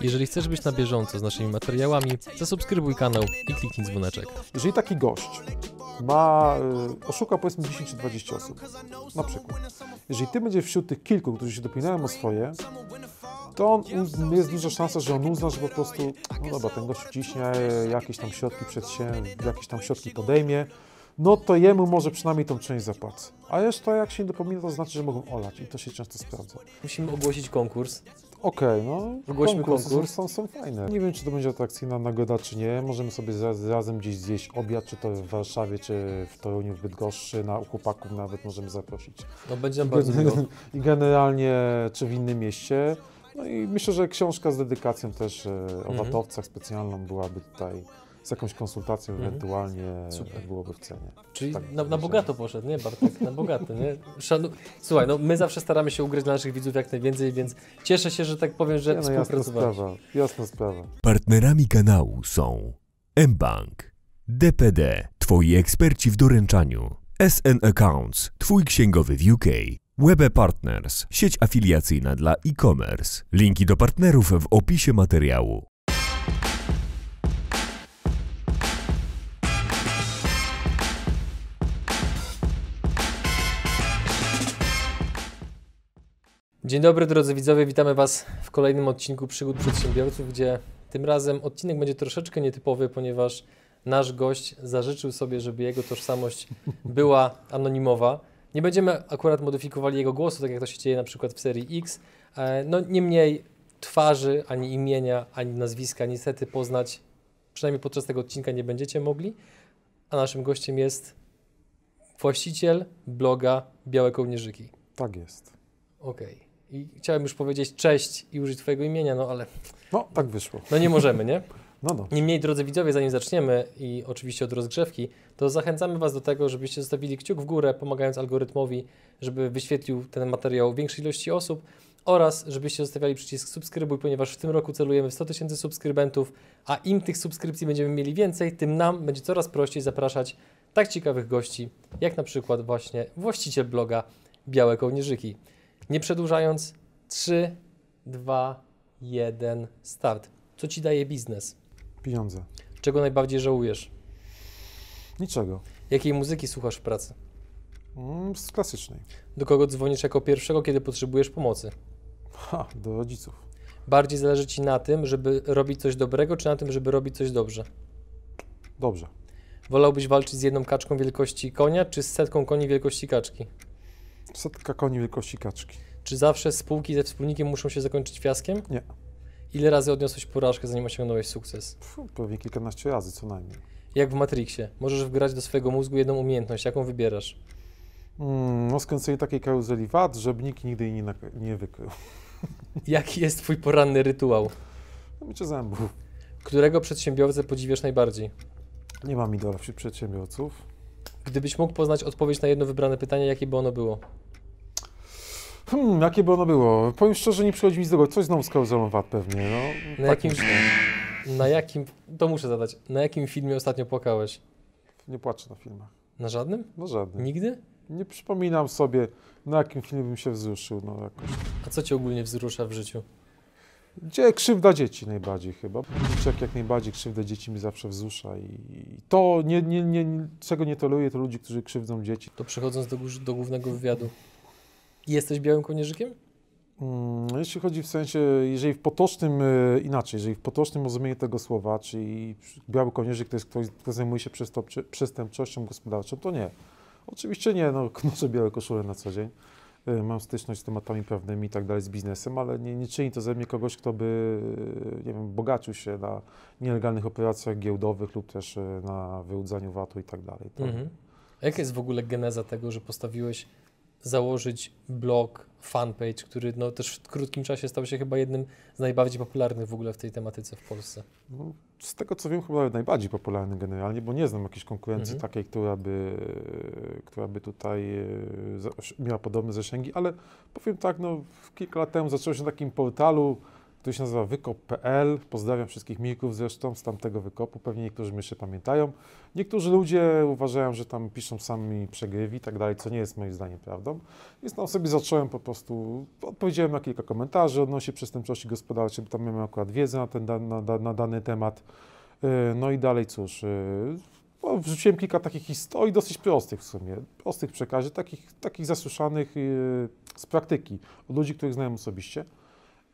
Jeżeli chcesz być na bieżąco z naszymi materiałami, zasubskrybuj kanał i kliknij dzwoneczek. Jeżeli taki gość ma, y, oszuka powiedzmy 10 czy 20 osób, na przykład, jeżeli ty będziesz wśród tych kilku, którzy się dopinają o swoje, to on, uz- jest duża szansa, że on uzna, że po prostu, no dobra, ten gość ciśnie jakieś tam środki przed się, jakieś tam środki podejmie, no to jemu może przynajmniej tą część zapłacę. A reszta jak się nie dopomina, to znaczy, że mogą olać i to się często sprawdza. Musimy ogłosić konkurs. Okej, no Ogłośmy konkurs. Są, są fajne. Nie wiem, czy to będzie atrakcyjna nagroda, czy nie. Możemy sobie raz, razem gdzieś zjeść obiad, czy to w Warszawie, czy w Toruniu, w Bydgoszczy, na u chłopaków nawet możemy zaprosić. No będzie bardzo miło. I generalnie, czy w innym mieście. No i myślę, że książka z dedykacją też e, o Mhm. watowcach specjalną byłaby tutaj z jakąś konsultacją Mhm. ewentualnie Super. byłoby w cenie. Czyli Tak na, na myślę. bogato poszedł, nie Bartek? Na bogato, nie? Szanu... Słuchaj, no my zawsze staramy się ugrać dla naszych widzów jak najwięcej, więc cieszę się, że tak powiem, że Nie, no jasna współpracowaliśmy. sprawa, jasna sprawa. Partnerami kanału są mBank, DPD, Twoi eksperci w doręczaniu, SN Accounts, Twój księgowy w UK, Webe Partners, sieć afiliacyjna dla e-commerce. Linki do partnerów w opisie materiału. Dzień dobry drodzy widzowie, witamy Was w kolejnym odcinku Przygód Przedsiębiorców, gdzie tym razem odcinek będzie troszeczkę nietypowy, ponieważ nasz gość zażyczył sobie, żeby jego tożsamość była anonimowa. Nie będziemy akurat modyfikowali jego głosu, tak jak to się dzieje na przykład w serii X. E, No niemniej twarzy, ani imienia, ani nazwiska niestety poznać, przynajmniej podczas tego odcinka nie będziecie mogli. A naszym gościem jest właściciel bloga Białe Kołnierzyki. Tak jest. Okej. I chciałem już powiedzieć cześć i użyć Twojego imienia, no ale No, tak wyszło. no nie możemy, nie? No, no. Niemniej, drodzy widzowie, zanim zaczniemy i oczywiście od rozgrzewki, to zachęcamy Was do tego, żebyście zostawili kciuk w górę, pomagając algorytmowi, żeby wyświetlił ten materiał większej ilości osób oraz żebyście zostawiali przycisk subskrybuj, ponieważ w tym roku celujemy w 100 tysięcy subskrybentów, a im tych subskrypcji będziemy mieli więcej, tym nam będzie coraz prościej zapraszać tak ciekawych gości, jak na przykład właśnie właściciel bloga Białe Kołnierzyki. Nie przedłużając, 3, 2, 1, start. Co Ci daje biznes? Pieniądze. Czego najbardziej żałujesz? Niczego. Jakiej muzyki słuchasz w pracy? Mm, z klasycznej. Do kogo dzwonisz jako pierwszego, kiedy potrzebujesz pomocy? Ha, do rodziców. Bardziej zależy Ci na tym, żeby robić coś dobrego, czy na tym, żeby robić coś dobrze? Dobrze. Wolałbyś walczyć z jedną kaczką wielkości konia, czy z setką koni wielkości kaczki? Setka koni wielkości kaczki. Czy zawsze spółki ze wspólnikiem muszą się zakończyć fiaskiem? Nie. Ile razy odniosłeś porażkę, zanim osiągnąłeś sukces? Pfu, pewnie kilkanaście razy co najmniej. Jak w Matrixie, możesz wgrać do swojego mózgu jedną umiejętność, jaką wybierasz? Mm, no skręcenie takiej karuzeli wad, żeby nikt nigdy jej nie, nie wykrył. Jaki jest Twój poranny rytuał? No, Mycie zębów. Którego przedsiębiorcę podziwiasz najbardziej? Nie mam idola wśród przedsiębiorców. Gdybyś mógł poznać odpowiedź na jedno wybrane pytanie, jakie by ono było? Hmm, jakie by ono było? Powiem szczerze, nie przychodzi mi z głowy. Coś znowu z karuzelą wad pewnie, no. Na tak jakim- myślę. Na jakim, to muszę zadać, na jakim filmie ostatnio płakałeś? Nie płaczę na filmach. Na żadnym? No żadnym. Nigdy? Nie przypominam sobie, na jakim filmie bym się wzruszył. No, jakoś. A co Cię ogólnie wzrusza w życiu? Gdzie krzywda dzieci najbardziej chyba. Dzieciak jak najbardziej krzywda dzieci mi zawsze wzrusza i to, nie, nie, nie, czego nie toleruję, to ludzi, którzy krzywdzą dzieci. To przechodząc do, do głównego wywiadu. Jesteś białym kołnierzykiem? Mm, Jeśli chodzi w sensie, jeżeli w potocznym, e, inaczej, jeżeli w potocznym rozumieniu tego słowa, czyli biały kołnierzyk to jest ktoś, kto zajmuje się przestępczością gospodarczą, to nie. Oczywiście nie, no noszę białe koszule na co dzień, mam styczność z tematami prawnymi i tak dalej, z biznesem, ale nie, nie czyni to ze mnie kogoś, kto by, e, nie wiem, bogacił się na nielegalnych operacjach giełdowych lub też e, na wyłudzaniu VAT-u i tak dalej. To, Mhm. A jaka jest w ogóle geneza tego, że postawiłeś założyć blog, fanpage, który no, też w krótkim czasie stał się chyba jednym z najbardziej popularnych w ogóle w tej tematyce w Polsce? No, z tego co wiem, chyba najbardziej popularny generalnie, bo nie znam jakiejś konkurencji Mhm. takiej, która by, która by tutaj e, miała podobne zasięgi, ale powiem tak, no, kilka lat temu zaczęło się na takim portalu który się nazywa wykop.pl. Pozdrawiam wszystkich milków zresztą z tamtego wykopu, pewnie niektórzy mnie jeszcze pamiętają. Niektórzy ludzie uważają, że tam piszą sami przegrywi i tak dalej, co nie jest moim zdaniem prawdą. Więc tam sobie zacząłem po prostu, odpowiedziałem na kilka komentarzy odnośnie przestępczości gospodarczej, bo tam miałem akurat wiedzę na, ten, na, na, na dany temat. Yy, No i dalej cóż, yy, no, wrzuciłem kilka takich historii, dosyć prostych w sumie, prostych przekazie, takich, takich zasłyszanych yy, z praktyki, od ludzi, których znałem osobiście.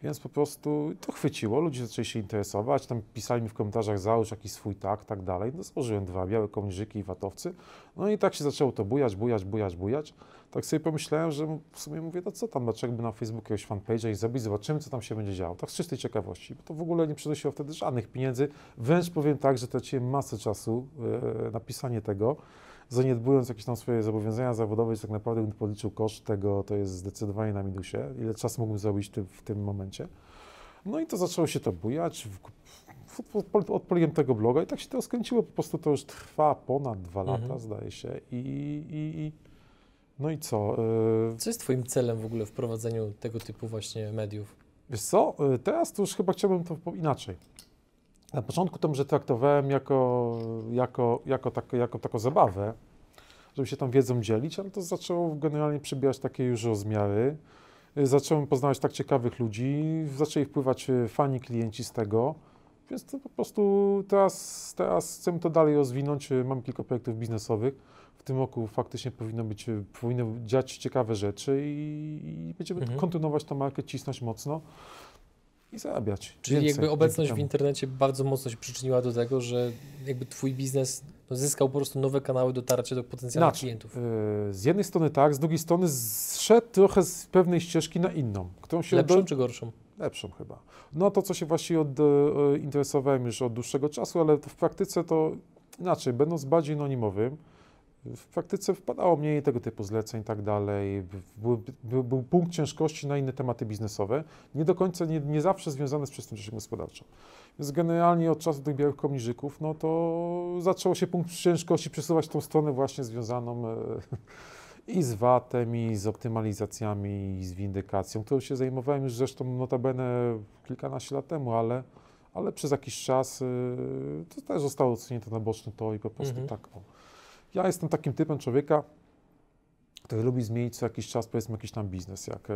Więc po prostu to chwyciło, ludzie zaczęli się interesować, tam pisali mi w komentarzach załóż jakiś swój tak, tak dalej. No założyłem dwa, białe kołnierzyki i watowcy. No i tak się zaczęło to bujać, bujać, bujać, bujać. Tak sobie pomyślałem, że w sumie mówię, no co tam, dlaczego by na Facebooku jakiegoś fanpage'a i zrobić, zobaczymy, co tam się będzie działo. Tak z czystej ciekawości, bo to w ogóle nie przynosiło wtedy żadnych pieniędzy. Wręcz powiem tak, że traciłem masę czasu e, na pisanie tego, zaniedbując jakieś tam swoje zobowiązania zawodowe, tak naprawdę gdybym policzył koszt tego, to jest zdecydowanie na minusie, ile czasu mógłbym zrobić ty, w tym momencie. No i to zaczęło się to bujać, odpaliłem tego bloga i tak się to skręciło, po prostu to już trwa ponad dwa lata, Mhm. zdaje się. I, i, i no i co? y, Co jest Twoim celem w ogóle w prowadzeniu tego typu właśnie mediów? Wiesz co, y, teraz to już chyba chciałbym to inaczej. Na początku to może traktowałem jako, jako, jako, tak, jako taką zabawę, żeby się tam wiedzą dzielić, ale to zaczęło generalnie przybierać takie już rozmiary. Y, Zacząłem poznawać tak ciekawych ludzi, zaczęli wpływać y, fani, klienci z tego, więc to po prostu teraz, teraz chcemy to dalej rozwinąć. Y, Mam kilka projektów biznesowych. W tym roku faktycznie powinno być, powinno dziać ciekawe rzeczy i, i będziemy Mhm. kontynuować tą markę, cisnąć mocno i zarabiać. Czyli więcej jakby obecność w internecie bardzo mocno się przyczyniła do tego, że jakby Twój biznes no, zyskał po prostu nowe kanały dotarcia do potencjalnych Inaczej. klientów. Y, Z jednej strony tak, z drugiej strony zszedł trochę z pewnej ścieżki na inną, którą się Lepszą czy gorszą? Lepszą chyba. No to, co się właściwie od, e, interesowałem już od dłuższego czasu, ale w praktyce to inaczej, będąc bardziej anonimowym, w praktyce wpadało mniej tego typu zleceń i tak dalej. Był, był, był punkt ciężkości na inne tematy biznesowe, nie do końca, nie, nie zawsze związane z przestępczością gospodarczą. Więc generalnie od czasu tych białych kołnierzyków, no to zaczął się punkt ciężkości przesuwać w tą stronę właśnie związaną e, i z VAT-em, i z optymalizacjami, i z windykacją, którą się zajmowałem już zresztą notabene kilkanaście lat temu, ale, ale przez jakiś czas y, to też zostało odsunięte na boczny tor i po prostu Mhm. tak. O. Ja jestem takim typem człowieka, który lubi zmienić co jakiś czas, powiedzmy, jakiś tam biznes, jak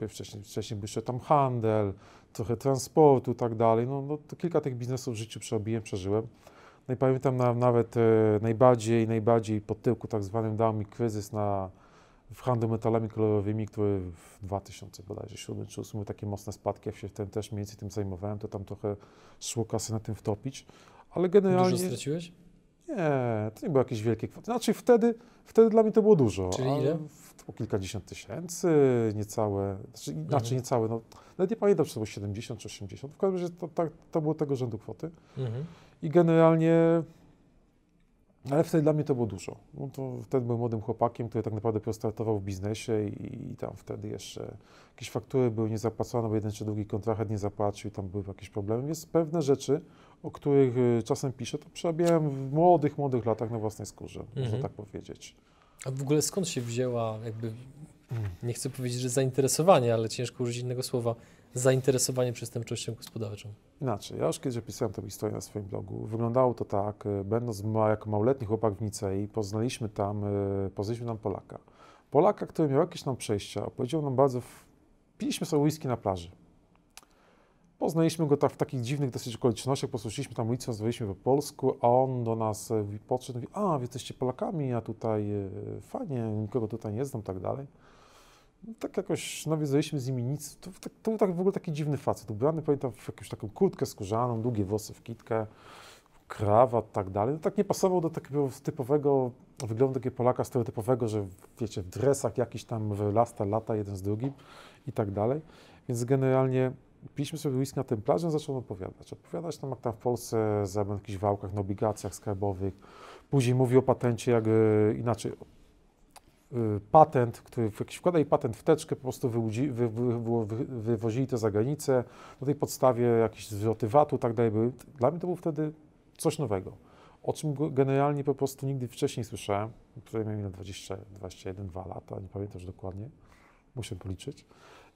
e, wcześniej, wcześniej był tam handel, trochę transportu i tak dalej. No, no to kilka tych biznesów w życiu przerobiłem, przeżyłem. No i pamiętam na, nawet e, najbardziej, najbardziej pod tyłku tak zwanym dał mi kryzys na, w handlu metalami kolorowymi, który w 2000 bodajże 7 czy 8 takie mocne spadki, jak się wtedy też mniej więcej tym zajmowałem, to tam trochę szło kasy na tym wtopić. Ale generalnie... Dużo straciłeś? Nie, to nie były jakieś wielkie kwoty. Znaczy wtedy, wtedy dla mnie to było dużo. Czyli ile? To kilkadziesiąt tysięcy, niecałe, znaczy, Mhm. znaczy niecałe, no, nawet nie pamiętam, czy to było 70 czy 80. W każdym razie to, tak- to było tego rzędu kwoty. Mhm. I generalnie, ale wtedy dla mnie to było dużo. No to wtedy byłem młodym chłopakiem, który tak naprawdę dopiero startował w biznesie i, i tam wtedy jeszcze jakieś faktury były niezapłacone, bo jeden czy drugi kontrahent nie zapłacił i tam były jakieś problemy. Więc pewne rzeczy, o których y, czasem piszę, to przerabiałem w młodych, młodych latach na własnej skórze, można Mhm. tak powiedzieć. A w ogóle skąd się wzięła jakby, Mm. nie chcę powiedzieć, że zainteresowanie, ale ciężko użyć innego słowa, zainteresowanie przestępczością gospodarczą? Inaczej, ja już kiedyś opisałem tę historię na swoim blogu. Wyglądało to tak, y, będąc ma, jako małoletni chłopak w Nicei, poznaliśmy tam, y, poznaliśmy tam Polaka. Polaka, który miał jakieś tam przejścia, opowiedział nam bardzo, w... piliśmy sobie whisky na plaży. Poznaliśmy go tak w takich dziwnych dosyć okolicznościach, posłuchaliśmy tam ulicą, rozmawialiśmy po polsku, a on do nas e, podszedł i mówi, a, wy jesteście Polakami, ja tutaj e, fajnie, nikogo tutaj nie znam, tak dalej. No, Tak jakoś nawiązaliśmy z nimi nic. To, to, to był tak w ogóle taki dziwny facet. Ubrany, pamiętam, w jakąś taką kurtkę skórzaną, długie włosy w kitkę, krawat, tak dalej. No, tak nie pasował do takiego typowego wyglądu takiego Polaka stereotypowego, że wiecie, w dresach jakiś tam wylasta, lata jeden z drugim i tak dalej. Więc generalnie piliśmy sobie whisky na tym plaży, on opowiadać. Opowiadać tam, jak tam w Polsce na jakichś wałkach, na obligacjach skarbowych. Później mówi o patencie, jak inaczej, y, patent, który wkładali patent w teczkę, po prostu wyłudzi, wy, wy, wy, wy, wywozili to za granicę, na tej podstawie jakieś zwroty VAT-u tak dalej były. Dla mnie to było wtedy coś nowego, o czym generalnie po prostu nigdy wcześniej słyszałem, wtedy miałem ile 20, 21, 2 lata, nie pamiętam już dokładnie, muszę policzyć.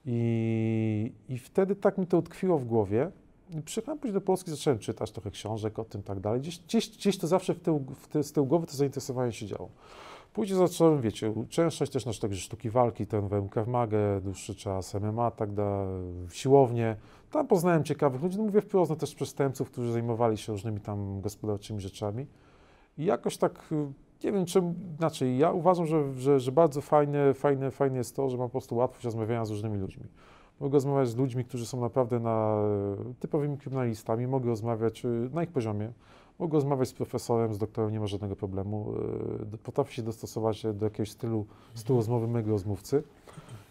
I, I wtedy tak mi to utkwiło w głowie. I przyjechałem później do Polski, zacząłem czytać trochę książek o tym tak dalej. Gdzieś, gdzieś, gdzieś to zawsze w tył, w tył, z tyłu głowy to zainteresowanie się działo. Później zacząłem, wiecie, uczęszczać też na także sztuki walki, trenowałem Krav Magę, dłuższy czas MMA, tak da, siłownię. Tam poznałem ciekawych ludzi, no mówię wprost, no też przestępców, którzy zajmowali się różnymi tam gospodarczymi rzeczami. I jakoś tak, nie wiem czym, inaczej, ja uważam, że, że, że bardzo fajne, fajne, fajne jest to, że mam po prostu łatwość rozmawiania z różnymi ludźmi. Mogę rozmawiać z ludźmi, którzy są naprawdę na, typowymi kryminalistami, mogę rozmawiać y, na ich poziomie. Mogę rozmawiać z profesorem, z doktorem, nie ma żadnego problemu. Y, Potrafię się dostosować do jakiegoś stylu, stylu rozmowy mego rozmówcy.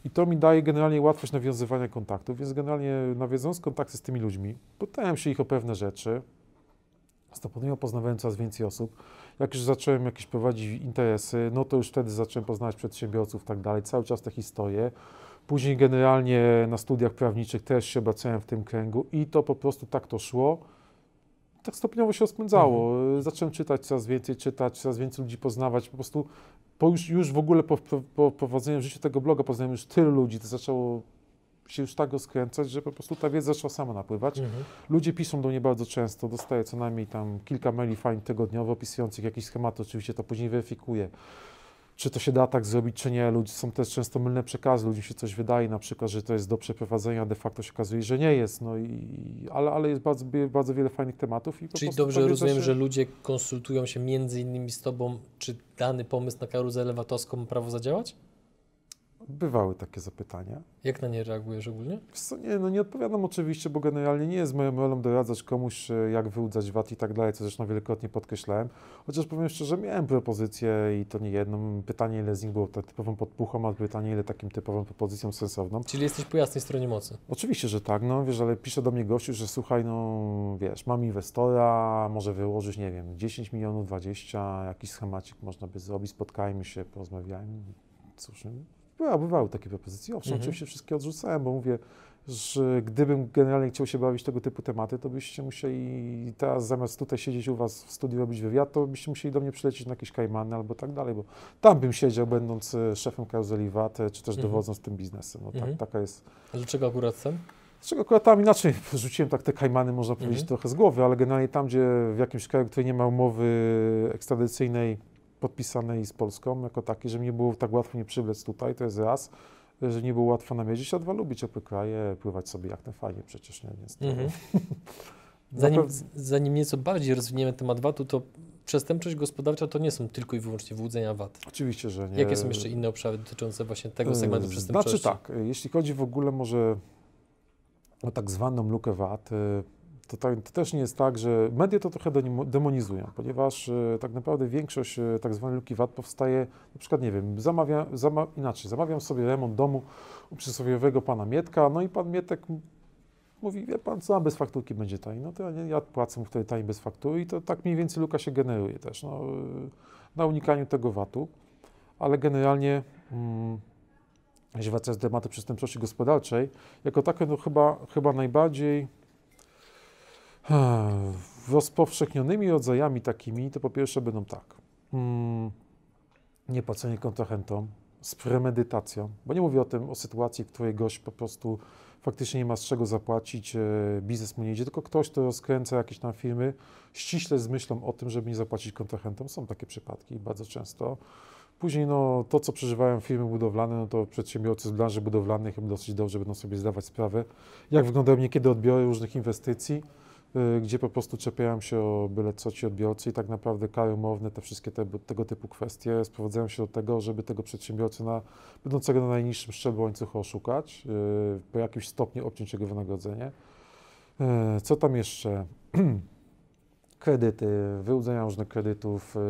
I to mi daje generalnie łatwość nawiązywania kontaktów, więc generalnie nawiązując kontakty z tymi ludźmi, pytałem się ich o pewne rzeczy. Stopniowo poznawałem coraz więcej osób. Jak już zacząłem jakieś prowadzić interesy, no to już wtedy zacząłem poznawać przedsiębiorców i tak dalej, cały czas te historie. Później generalnie na studiach prawniczych też się obracałem w tym kręgu i to po prostu tak to szło. Tak stopniowo się rozpędzało. Zacząłem czytać coraz więcej, czytać, coraz więcej ludzi poznawać. Po prostu po już, już w ogóle po, po, po prowadzeniu w życiu tego bloga poznałem już tylu ludzi, to zaczęło się już tak rozkręcać, że po prostu ta wiedza zaczęła sama napływać. Mhm. Ludzie piszą do mnie bardzo często, dostaję co najmniej tam kilka maili fajnych tygodniowo opisujących jakieś schematy, oczywiście to później weryfikuję. Czy to się da tak zrobić, czy nie. Ludzie są też często mylne przekazy, ludziom się coś wydaje, na przykład, że to jest do przeprowadzenia, de facto się okazuje, że nie jest. No i, ale, ale jest bardzo, bardzo wiele fajnych tematów. I Czyli dobrze rozumiem, się- że ludzie konsultują się między innymi z Tobą, czy dany pomysł na karuzelę VAT-owską ma prawo zadziałać? Bywały takie zapytania. Jak na nie reagujesz ogólnie? Co, nie, no nie odpowiadam oczywiście, bo generalnie nie jest moją rolą doradzać komuś, e, jak wyłudzać VAT i tak dalej, co zresztą wielokrotnie podkreślałem. Chociaż powiem szczerze, miałem propozycję i to nie jedną. Pytanie, ile z nich było tak typową podpuchą, a pytanie, ile takim typową propozycją sensowną. Czyli jesteś po jasnej stronie mocy. Oczywiście, że tak, no wiesz, ale pisze do mnie gościu, że słuchaj, no wiesz, mam inwestora, może wyłożyć, nie wiem, 10 milionów, 20, jakiś schemacik można by zrobić, spotkajmy się, porozmawiajmy. Cóż, bywa, bywały takie propozycje. Owszem, Mhm. oczywiście wszystkie odrzucałem, bo mówię, że gdybym generalnie chciał się bawić tego typu tematy, to byście musieli teraz zamiast tutaj siedzieć u was w studiu robić wywiad, to byście musieli do mnie przylecieć na jakieś Kajmany albo tak dalej, bo tam bym siedział, będąc e, szefem karuzeli VAT, e, czy też Mhm. dowodząc tym biznesem. No, Mhm. tak, taka jest A dlaczego akurat ten? Dlaczego akurat tam inaczej rzuciłem tak te kajmany, można powiedzieć, Mhm. trochę z głowy, ale generalnie tam, gdzie w jakimś kraju, który nie ma umowy ekstradycyjnej podpisanej z Polską, jako takiej, że nie było tak łatwo nie przywlec tutaj, to jest raz, że nie było łatwo namierzyć, a dwa, lubię ciepłe kraje, pływać sobie jak fajnie przecież, nie? Więc Mhm. na Zanim, zanim nieco bardziej rozwiniemy temat VAT-u, to przestępczość gospodarcza to nie są tylko i wyłącznie wyłudzenia VAT. Oczywiście, że nie. Jakie są jeszcze inne obszary dotyczące właśnie tego segmentu E, przestępczości? Znaczy tak, jeśli chodzi w ogóle może o tak zwaną lukę VAT, e, to, tak, to też nie jest tak, że media to trochę demonizują, ponieważ e, tak naprawdę większość e, tak zwanej luki VAT powstaje, na przykład, nie wiem, zamawia, zama, inaczej, zamawiam sobie remont domu u przysłowiowego pana Mietka, no i pan Mietek mówi, wie pan co, bez fakturki będzie taniej, no to ja, ja płacę mu wtedy taniej bez faktury i to tak mniej więcej luka się generuje też, no, e, na unikaniu tego VAT-u, ale generalnie... Mm, jeśli wracając do tematu przestępczości gospodarczej, jako takie no chyba, chyba najbardziej rozpowszechnionymi rodzajami takimi, to po pierwsze będą tak, mm, niepłacenie kontrahentom z premedytacją, bo nie mówię o tym, o sytuacji, w której gość po prostu faktycznie nie ma z czego zapłacić, e, biznes mu nie idzie, tylko ktoś, kto rozkręca jakieś tam firmy ściśle z myślą o tym, żeby nie zapłacić kontrahentom. Są takie przypadki bardzo często. Później no, to, co przeżywają firmy budowlane, no to przedsiębiorcy z branży budowlanej chyba dosyć dobrze będą sobie zdawać sprawę, jak wyglądają niekiedy odbiory różnych inwestycji, gdzie po prostu czepiają się o byle co ci odbiorcy i tak naprawdę kary umowne, te wszystkie te, tego typu kwestie sprowadzają się do tego, żeby tego przedsiębiorcy na, będącego na najniższym szczeblu łańcucha oszukać, y, po jakimś stopniu obciąć jego wynagrodzenie. Y, Co tam jeszcze? kredyty, wyłudzenia różnych kredytów, y,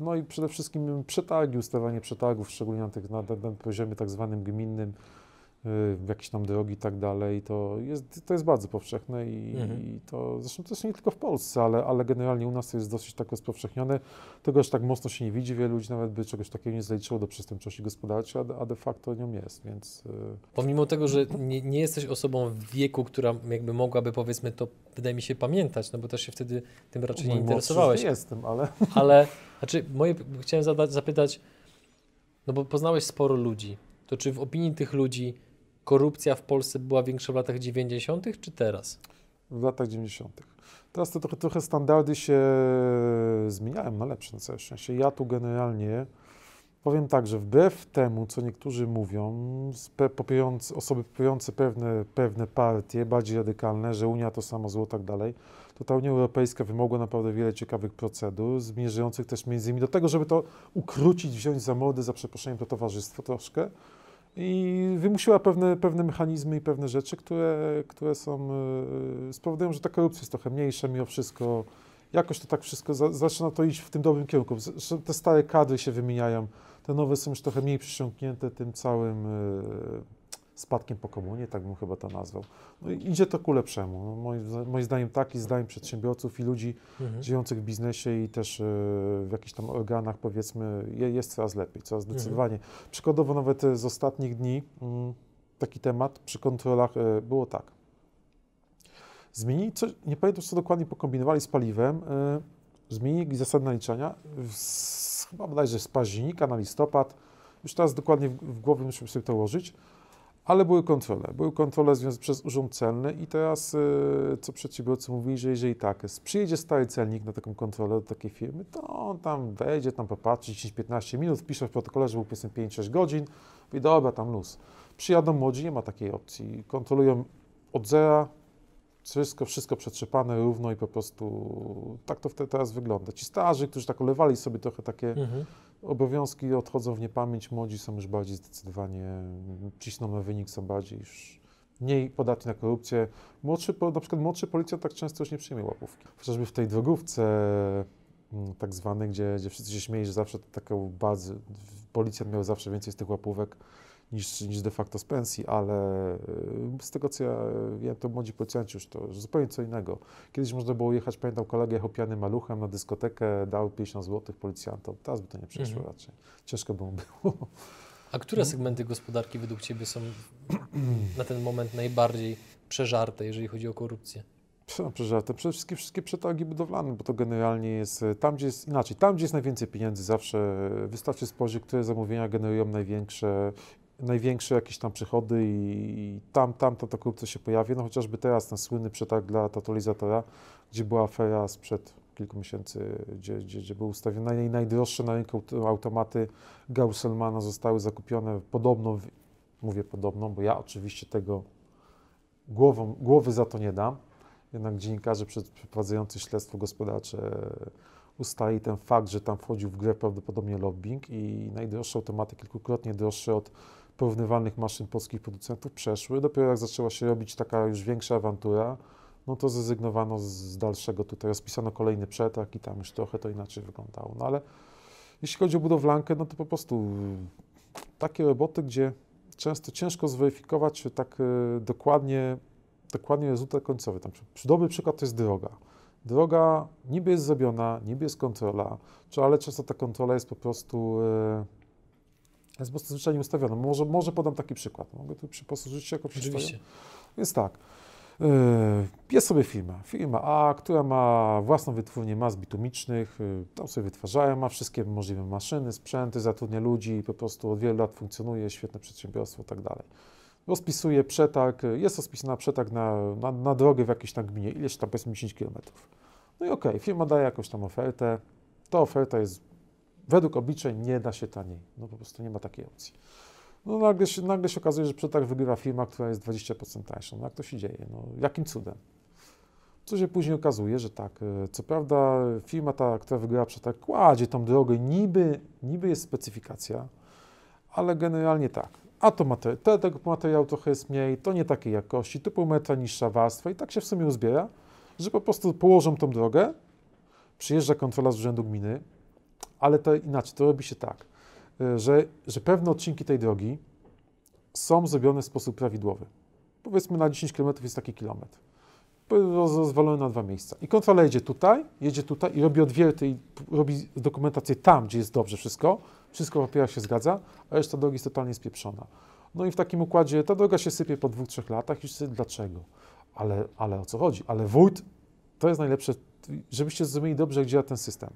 no i przede wszystkim przetargi, ustawianie przetargów, szczególnie na, tych, na, na, poziomie tak zwanym gminnym, y, jakieś tam drogi i tak dalej, to jest, to jest bardzo powszechne i, Mhm. i to zresztą to jest nie tylko w Polsce, ale, ale generalnie u nas to jest dosyć tak rozpowszechnione. Tego aż tak mocno się nie widzi, wielu ludzi nawet by czegoś takiego nie zaliczyło do przestępczości gospodarczej, a, de- a de facto nią jest, więc... y, Pomimo tego, że nie, nie jesteś osobą w wieku, która jakby mogłaby powiedzmy to, wydaje mi się, pamiętać, no bo też się wtedy tym raczej nie mój interesowałeś. Nie jestem, ale... Ale znaczy, moje, chciałem zadać, zapytać, no bo poznałeś sporo ludzi, to czy w opinii tych ludzi korupcja w Polsce była większa w latach 90. czy teraz? W latach 90. Teraz to trochę, trochę standardy się zmieniają na lepsze na całe szczęście. Ja tu generalnie powiem tak, że wbrew temu, co niektórzy mówią, popierające, osoby popierające pewne, pewne partie, bardziej radykalne, że Unia to samo zło, tak dalej, to ta Unia Europejska wymogła naprawdę wiele ciekawych procedur, zmierzających też między innymi do tego, żeby to ukrócić, wziąć za mordę, za przeproszeniem to towarzystwo troszkę i wymusiła pewne, pewne mechanizmy i pewne rzeczy, które, które są, yy, spowodują, że ta korupcja jest trochę mniejsza mimo wszystko. Jakoś to tak wszystko za, zaczyna to iść w tym dobrym kierunku. Te stare kadry się wymieniają, te nowe są już trochę mniej przysiągnięte tym całym yy, spadkiem po komunie, tak bym chyba to nazwał. No idzie to ku lepszemu. No, moim, moim zdaniem tak i zdaniem przedsiębiorców i ludzi mhm. żyjących w biznesie i też e, w jakichś tam organach powiedzmy jest coraz lepiej, coraz mhm. zdecydowanie. Mhm. Przykładowo nawet z ostatnich dni mm, taki temat przy kontrolach e, było tak. Zmienili, co, nie pamiętam co dokładnie pokombinowali z paliwem, e, zmienili zasady naliczania, z, chyba bodajże z października na listopad, już teraz dokładnie w, w głowie musimy sobie to ułożyć, ale były kontrole. Były kontrole związane przez Urząd Celny i teraz, y, co przedsiębiorcy mówili, że jeżeli tak, przyjedzie stary celnik na taką kontrolę do takiej firmy, to on tam wejdzie, tam popatrzy 10-15 minut, wpisze w protokole, że był powiedzmy 5-6 godzin i dobra, tam luz. Przyjadą młodzi, nie ma takiej opcji. Kontrolują od zera, wszystko, wszystko przetrzepane równo i po prostu tak to wtedy teraz wygląda. Ci starzy, którzy tak olewali sobie trochę takie mhm obowiązki odchodzą w niepamięć, młodzi są już bardziej zdecydowanie, cisną na wynik, są bardziej już mniej podatni na korupcję. Młodszy, na przykład młodszy policjant tak często już nie przyjmie łapówki. Chociażby w tej drogówce mm, tak zwanej, gdzie, gdzie wszyscy się śmieli, że zawsze taką bazę, policjant miał zawsze więcej z tych łapówek, niż, niż de facto z pensji, ale y, z tego co ja wiem, to młodzi policjanci już to zupełnie co innego. Kiedyś można było jechać, pamiętam kolegę pijanym maluchem na dyskotekę, dał 50 zł policjantom, teraz by to nie przeszło mhm. raczej. Ciężko by mu było. A które segmenty gospodarki według Ciebie są na ten moment najbardziej przeżarte, jeżeli chodzi o korupcję? Przeżarte. Przede wszystkim wszystkie przetargi budowlane, bo to generalnie jest e, tam, gdzie jest inaczej. Tam, gdzie jest najwięcej pieniędzy, zawsze wystarczy spojrzeć, które zamówienia generują największe największe jakieś tam przychody i tam, tam ta, ta korupcja się pojawi. No chociażby teraz ten słynny przetarg dla totalizatora, gdzie była afera sprzed kilku miesięcy, gdzie, gdzie, gdzie były ustawione naj, najdroższe na rynku automaty Gausselmana zostały zakupione podobno, mówię podobno, bo ja oczywiście tego głową, głowy za to nie dam, jednak dziennikarze przeprowadzający śledztwo gospodarcze ustali ten fakt, że tam wchodził w grę prawdopodobnie lobbying i najdroższe automaty, kilkukrotnie droższe od porównywalnych maszyn polskich producentów przeszły. Dopiero jak zaczęła się robić taka już większa awantura, no to zrezygnowano z dalszego tutaj, rozpisano kolejny przetarg i tam już trochę to inaczej wyglądało. No ale jeśli chodzi o budowlankę, no to po prostu takie roboty, gdzie często ciężko zweryfikować czy tak e, dokładnie, dokładnie rezultat końcowy. Tam, dobry przykład to jest droga. Droga niby jest zrobiona, niby jest kontrola, ale często ta kontrola jest po prostu e, jest po prostu zwyczajnie ustawiona. Może, może podam taki przykład. Mogę tu posłużyć się jako przykład. Więc tak. Yy, jest sobie firma, firma A, która ma własną wytwórnię mas bitumicznych, yy, tam sobie wytwarzają, ma wszystkie możliwe maszyny, sprzęty, zatrudnia ludzi, po prostu od wielu lat funkcjonuje, świetne przedsiębiorstwo i tak dalej. Rozpisuje przetarg, jest rozpisana przetarg na, na, na drogę w jakiejś tam gminie, ileś tam powiedzmy 10 km. No i okej, okay, firma daje jakąś tam ofertę, ta oferta jest według obliczeń nie da się taniej. No po prostu nie ma takiej opcji. No nagle się, nagle się okazuje, że przetarg wygrywa firma, która jest 20% tańsza. No jak to się dzieje? No jakim cudem? Co się później okazuje, że tak, e, co prawda firma ta, która wygrywa przetarg, kładzie tą drogę, niby, niby jest specyfikacja, ale generalnie tak. A to materiał, te, tego materiału trochę jest mniej, to nie takiej jakości, tu pół metra niższa warstwa i tak się w sumie uzbiera, że po prostu położą tą drogę, przyjeżdża kontrola z urzędu gminy, ale to inaczej, to robi się tak, e, że, że pewne odcinki tej drogi są zrobione w sposób prawidłowy. Powiedzmy na 10 km jest taki kilometr. Rozwalony na dwa miejsca. I kontrola jedzie tutaj, jedzie tutaj i robi odwierty i robi dokumentację tam, gdzie jest dobrze wszystko. Wszystko w papierach się zgadza, a reszta drogi jest totalnie spieprzona. No i w takim układzie ta droga się sypie po dwóch, trzech latach i sobie dlaczego? Ale, ale o co chodzi? Ale wójt to jest najlepsze, żebyście zrozumieli dobrze, jak działa ten system.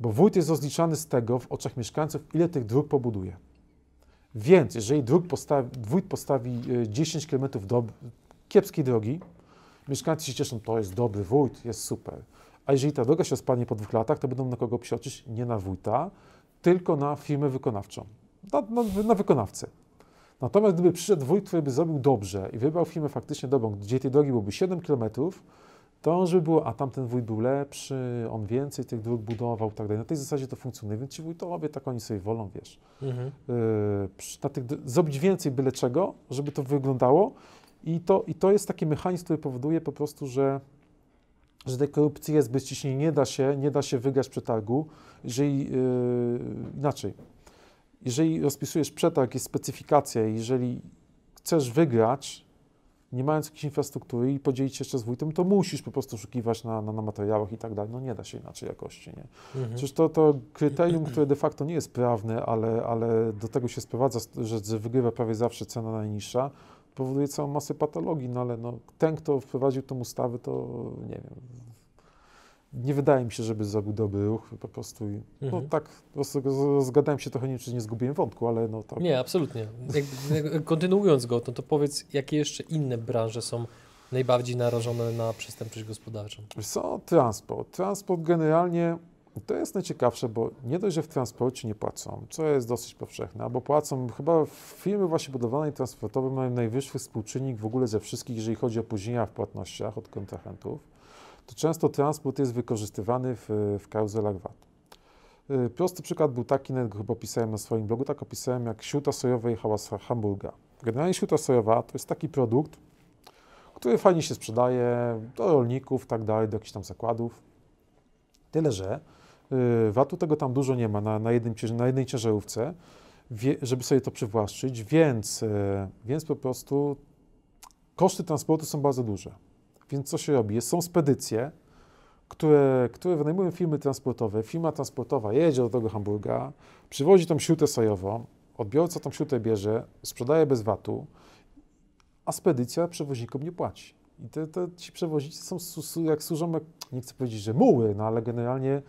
Bo wójt jest rozliczany z tego w oczach mieszkańców, ile tych dróg pobuduje. Więc jeżeli druk postawi, wójt postawi e, 10 km do kiepskiej drogi, mieszkańcy się cieszą, to jest dobry wójt, jest super. A jeżeli ta droga się spadnie po dwóch latach, to będą na kogo psioczyć? Nie na wójta, tylko na firmę wykonawczą, na, na, na wykonawcę. Natomiast gdyby przyszedł wójt, który by zrobił dobrze i wybrał firmę faktycznie dobrą, gdzie tej drogi byłoby 7 km, to żeby było, a tamten wójt był lepszy, on więcej tych dróg budował i tak dalej. Na tej zasadzie to funkcjonuje, więc ci wójtowie tak oni sobie wolą, wiesz, Mhm. przy- na tych, zrobić więcej byle czego, żeby to wyglądało i to, i to jest taki mechanizm, który powoduje po prostu, że że tej korupcji jest bezciśnie, nie da się, nie da się wygrać przetargu, jeżeli yy, inaczej, jeżeli rozpisujesz przetarg, jest specyfikacja, jeżeli chcesz wygrać, nie mając jakiejś infrastruktury i podzielić się jeszcze z wójtem, to musisz po prostu oszukiwać na, na, na materiałach i tak dalej. No nie da się inaczej jakości, nie? Mhm. Przecież to, to kryterium, które de facto nie jest prawne, ale, ale do tego się sprowadza, że, że wygrywa prawie zawsze cena najniższa, powoduje całą masę patologii, no ale no, ten, kto wprowadził tą ustawę, to nie wiem. Nie wydaje mi się, żeby zrobił dobry ruch, po prostu. No Mhm. tak, rozgadałem się trochę, nie czy nie zgubiłem wątku, ale no tak. Nie, absolutnie. Jak, kontynuując go, to, to powiedz, jakie jeszcze inne branże są najbardziej narażone na przestępczość gospodarczą? Co, transport. Transport generalnie to jest najciekawsze, bo nie dość, że w transporcie nie płacą, co jest dosyć powszechne, albo płacą, chyba firmy właśnie budowlane i transportowe mają najwyższy współczynnik w ogóle ze wszystkich, jeżeli chodzi o opóźnienia w płatnościach od kontrahentów, to często transport jest wykorzystywany w, w karuzelach VAT. Y, Prosty przykład był taki, nawet chyba opisałem na swoim blogu, tak opisałem, jak śruta sojowa jechała z Hamburga. Generalnie śruta sojowa to jest taki produkt, który fajnie się sprzedaje do rolników, tak dalej, do jakichś tam zakładów. Tyle, że y, VAT-u tego tam dużo nie ma na, na, jednym, na jednej ciężarówce, wie, żeby sobie to przywłaszczyć, więc, y, więc po prostu koszty transportu są bardzo duże. Więc co się robi? Są spedycje, które, które wynajmują firmy transportowe. Firma transportowa jedzie do tego Hamburga, przywozi tą śrutę sojową, odbiorca tą śrutę bierze, sprzedaje bez VAT-u, a spedycja przewoźnikom nie płaci. I te, te, ci przewoźnicy są, jak służą, jak, nie chcę powiedzieć, że muły, no ale generalnie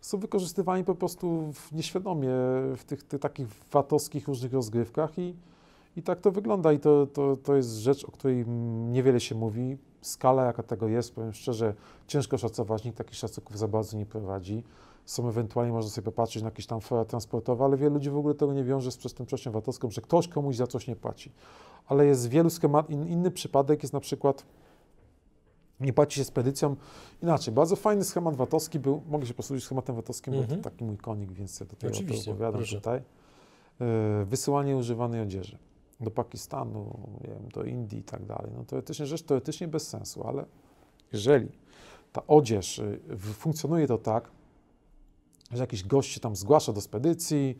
są wykorzystywani po prostu w, nieświadomie w tych, tych takich VAT-owskich różnych rozgrywkach i, i tak to wygląda. I to, to, to jest rzecz, o której mm, niewiele się mówi. Skala, jaka tego jest, powiem szczerze, ciężko szacować, nikt takich szacunków za bardzo nie prowadzi. Są ewentualnie, można sobie popatrzeć na jakieś tam fora transportowe, ale wielu ludzi w ogóle tego nie wiąże z przestępczością VAT-owską, że ktoś komuś za coś nie płaci. Ale jest wielu schemat, in, inny przypadek jest na przykład, nie płaci się spedycjom. Inaczej, bardzo fajny schemat VAT-owski był, mogę się posłużyć schematem VAT-owskim, bo Mhm. to taki mój konik, więc ja tutaj o Oczywiście, to opowiadam proszę. tutaj. E, Wysyłanie używanej odzieży do Pakistanu, wiem, do Indii i tak dalej. No teoretycznie rzecz teoretycznie bez sensu, ale jeżeli ta odzież y, funkcjonuje to tak, że jakiś gość się tam zgłasza do spedycji,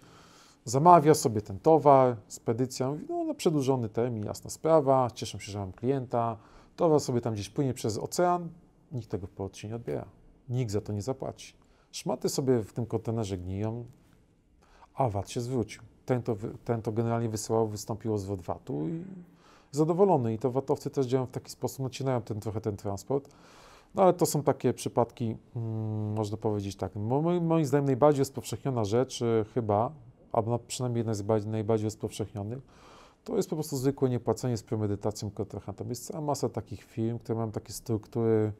zamawia sobie ten towar, spedycja mówi, no na przedłużony termin, jasna sprawa, cieszę się, że mam klienta, towar sobie tam gdzieś płynie przez ocean, nikt tego w porcie nie odbiera, nikt za to nie zapłaci. Szmaty sobie w tym kontenerze gniją, a VAT się zwrócił. Ten to, ten to generalnie wysyłał, wystąpiło zwrot VAT-u i zadowolony. I to VAT-owcy też działają w taki sposób, nacinają ten, trochę ten transport. No ale to są takie przypadki, mm, można powiedzieć tak, mo- moim, moim zdaniem najbardziej rozpowszechniona rzecz y, chyba, albo na, przynajmniej jedna z bardziej, najbardziej rozpowszechnionych, to jest po prostu zwykłe niepłacenie z premedytacją kontrahentem. Jest cała masa takich firm, które mają takie struktury,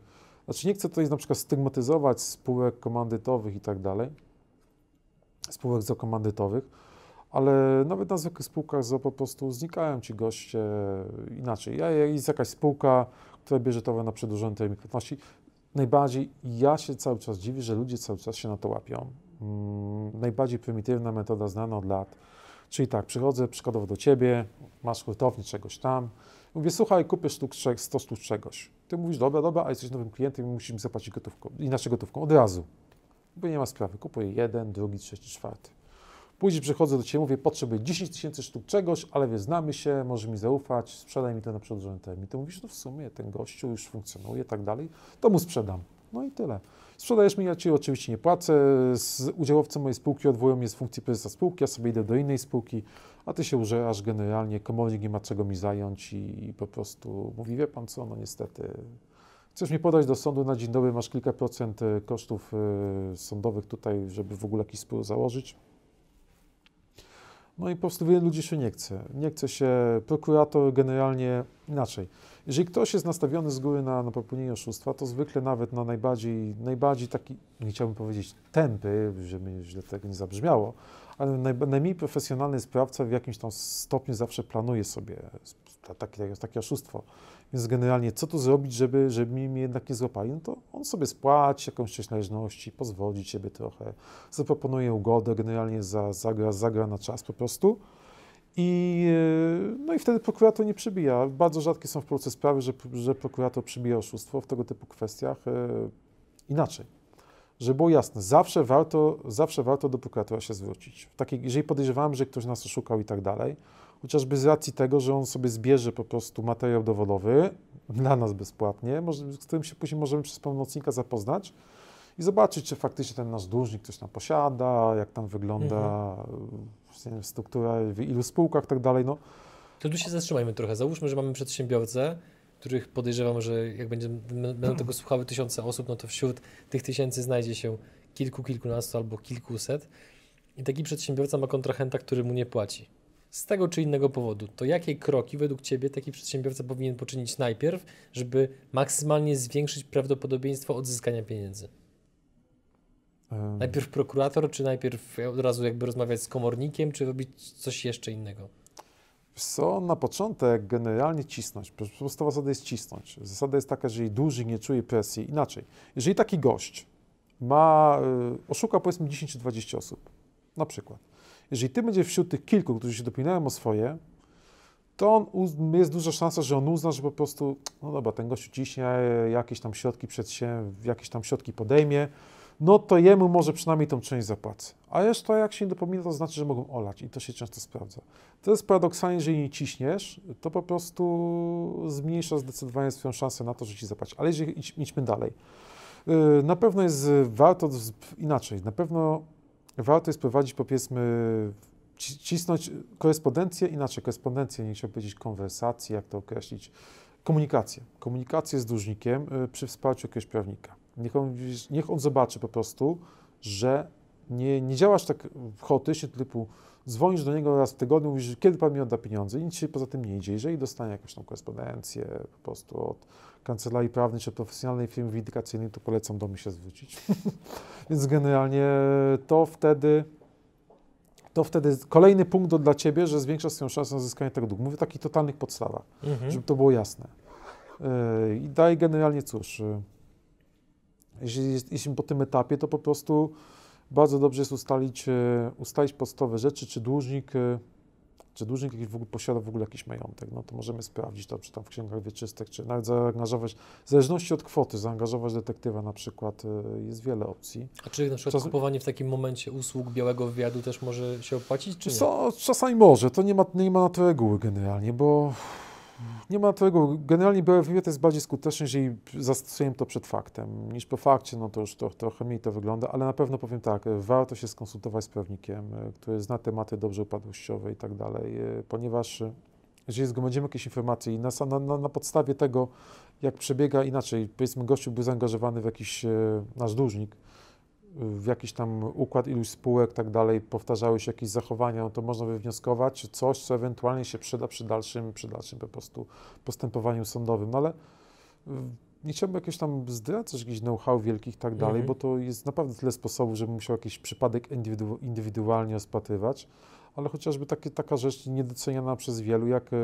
znaczy nie chcę tutaj na przykład stygmatyzować spółek komandytowych i tak dalej, spółek zakomandytowych, ale nawet na zwykłych spółkach po prostu znikają ci goście inaczej. Ja, jest jakaś spółka, która bierze towar na przedłużony termin płatności. Najbardziej ja się cały czas dziwię, że ludzie cały czas się na to łapią. Mm, najbardziej prymitywna metoda znana od lat. Czyli tak, przychodzę przykładowo do ciebie, masz hurtownię czegoś tam, mówię, słuchaj, kupię sztuk, trze- 100 sztuk czegoś. Ty mówisz, dobra, dobra, a jesteś nowym klientem i musisz mi zapłacić gotówką, inaczej gotówką, od razu. Bo nie ma sprawy, kupuję jeden, drugi, trzeci, czwarty. Później przychodzę do Ciebie, mówię, potrzebuję 10 tysięcy sztuk czegoś, ale wiesz, znamy się, możesz mi zaufać, sprzedaj mi to na przedłużony termin. Ty mówisz, no w sumie ten gościu już funkcjonuje, tak dalej, to mu sprzedam. No i tyle. Sprzedajesz mi, ja Ci oczywiście nie płacę, z mojej spółki odwołują mnie z funkcji prezesa spółki, ja sobie idę do innej spółki, a Ty się użerasz generalnie, komornik nie ma czego mi zająć i, i po prostu mówi, wie Pan co, no niestety, chcesz mnie podać do sądu na dzień dobry, masz kilka procent e, kosztów e, sądowych tutaj, żeby w ogóle jakiś spór założyć. No i po prostu wielu ludzi się nie chce. Nie chce się, prokurator generalnie inaczej. Jeżeli ktoś jest nastawiony z góry na, na popełnienie oszustwa, to zwykle nawet na najbardziej, najbardziej taki, nie chciałbym powiedzieć tępy, żeby źle tego nie zabrzmiało, ale naj, najmniej profesjonalny sprawca w jakimś tam stopniu zawsze planuje sobie takie, takie oszustwo. Więc generalnie, co tu zrobić, żeby, żeby mi jednak nie złapali? No to on sobie spłaci jakąś część należności, pozwoli siebie trochę, zaproponuje ugodę, generalnie za, zagra, zagra na czas po prostu. I, e, no i wtedy prokurator nie przybija. Bardzo rzadkie są w Polsce sprawy, że, że prokurator przybija oszustwo w tego typu kwestiach. E, inaczej. Żeby było jasne, zawsze warto, zawsze warto do prokuratora się zwrócić. Takiej, jeżeli podejrzewamy, że ktoś nas oszukał i tak dalej, chociażby z racji tego, że on sobie zbierze po prostu materiał dowodowy dla nas bezpłatnie, może, z którym się później możemy przez pełnomocnika zapoznać i zobaczyć, czy faktycznie ten nasz dłużnik coś tam posiada, jak tam wygląda mhm. struktura, w ilu spółkach i tak dalej. No. To tu się zatrzymajmy trochę. Załóżmy, że mamy przedsiębiorcę, których podejrzewam, że jak będzie, będą tego słuchały tysiące osób, no to wśród tych tysięcy znajdzie się kilku, kilkunastu albo kilkuset. I taki przedsiębiorca ma kontrahenta, który mu nie płaci z tego czy innego powodu, to jakie kroki według Ciebie taki przedsiębiorca powinien poczynić najpierw, żeby maksymalnie zwiększyć prawdopodobieństwo odzyskania pieniędzy? Um. Najpierw prokurator, czy najpierw od razu jakby rozmawiać z komornikiem, czy robić coś jeszcze innego? Co na początek generalnie cisnąć. Podstawowa zasada jest cisnąć. Zasada jest taka, że dłużnik nie czuje presji, inaczej. Jeżeli taki gość ma, y, oszuka powiedzmy 10 czy 20 osób, na przykład, jeżeli ty będziesz wśród tych kilku, którzy się dopinają o swoje, to on, jest duża szansa, że on uzna, że po prostu, no dobra, ten gościu ciśnie jakieś tam środki przed się, jakieś tam środki podejmie, no to jemu może przynajmniej tą część zapłacę. A jeszcze jak się nie dopomina, to znaczy, że mogą olać i to się często sprawdza. To jest paradoksalnie, jeżeli nie ciśniesz, to po prostu zmniejsza zdecydowanie swoją szansę na to, że ci zapłaci. Ale jeżeli idźmy dalej. Y, na pewno jest warto inaczej. Na pewno warto jest prowadzić, powiedzmy, cisnąć korespondencję, inaczej korespondencję, nie chciałbym powiedzieć konwersację, jak to określić, komunikację. Komunikację z dłużnikiem y, przy wsparciu jakiegoś prawnika. Niech on, niech on zobaczy po prostu, że nie, nie działasz tak chaotycznie, typu dzwonisz do niego raz w tygodniu, mówisz, kiedy pan mi odda pieniądze i nic się poza tym nie idzie. Jeżeli dostanie jakąś tą korespondencję po prostu od kancelarii prawnej czy profesjonalnej firmy windykacyjnej, to polecam do mnie się zwrócić. Więc generalnie to wtedy to wtedy kolejny punkt dla Ciebie, że zwiększa swoją szansę na zyskanie tego długu. Mówię o takich totalnych podstawach, mhm. żeby to było jasne. Yy, I daje generalnie cóż, yy, jeśli jesteśmy po tym etapie, to po prostu bardzo dobrze jest ustalić, yy, ustalić podstawowe rzeczy, czy dłużnik czy dłużnik jakiś w ogóle posiada w ogóle jakiś majątek, no to możemy sprawdzić to, czy tam w księgach wieczystych, czy nawet zaangażować, w zależności od kwoty, zaangażować detektywa na przykład, y, jest wiele opcji. A czy na przykład Czas... kupowanie w takim momencie usług białego wywiadu też może się opłacić, czy nie? Co, czasami może, to nie ma, nie ma na to reguły generalnie, bo nie ma tego. Generalnie białe wywiad jest bardziej skuteczny, jeżeli zastosujemy to przed faktem, niż po fakcie, no to już to, trochę mniej to wygląda, ale na pewno powiem tak, warto się skonsultować z prawnikiem, e, który zna tematy dobrze upadłościowe i tak dalej, e, ponieważ e, jeżeli zgromadzimy jakieś informacje i na, na, na podstawie tego, jak przebiega inaczej, powiedzmy gościu był zaangażowany w jakiś nasz dłużnik, w jakiś tam układ iluś spółek, tak dalej, powtarzały się jakieś zachowania, no to można wywnioskować coś, co ewentualnie się przyda przy dalszym, przy dalszym po prostu postępowaniu sądowym. No ale y, nie chciałbym jakieś tam zdradzać jakichś know-how wielkich i tak dalej, mm -hmm. bo to jest naprawdę tyle sposobów, żebym musiał jakiś przypadek indywidu indywidualnie rozpatrywać, ale chociażby takie, taka rzecz niedoceniana przez wielu, jak e,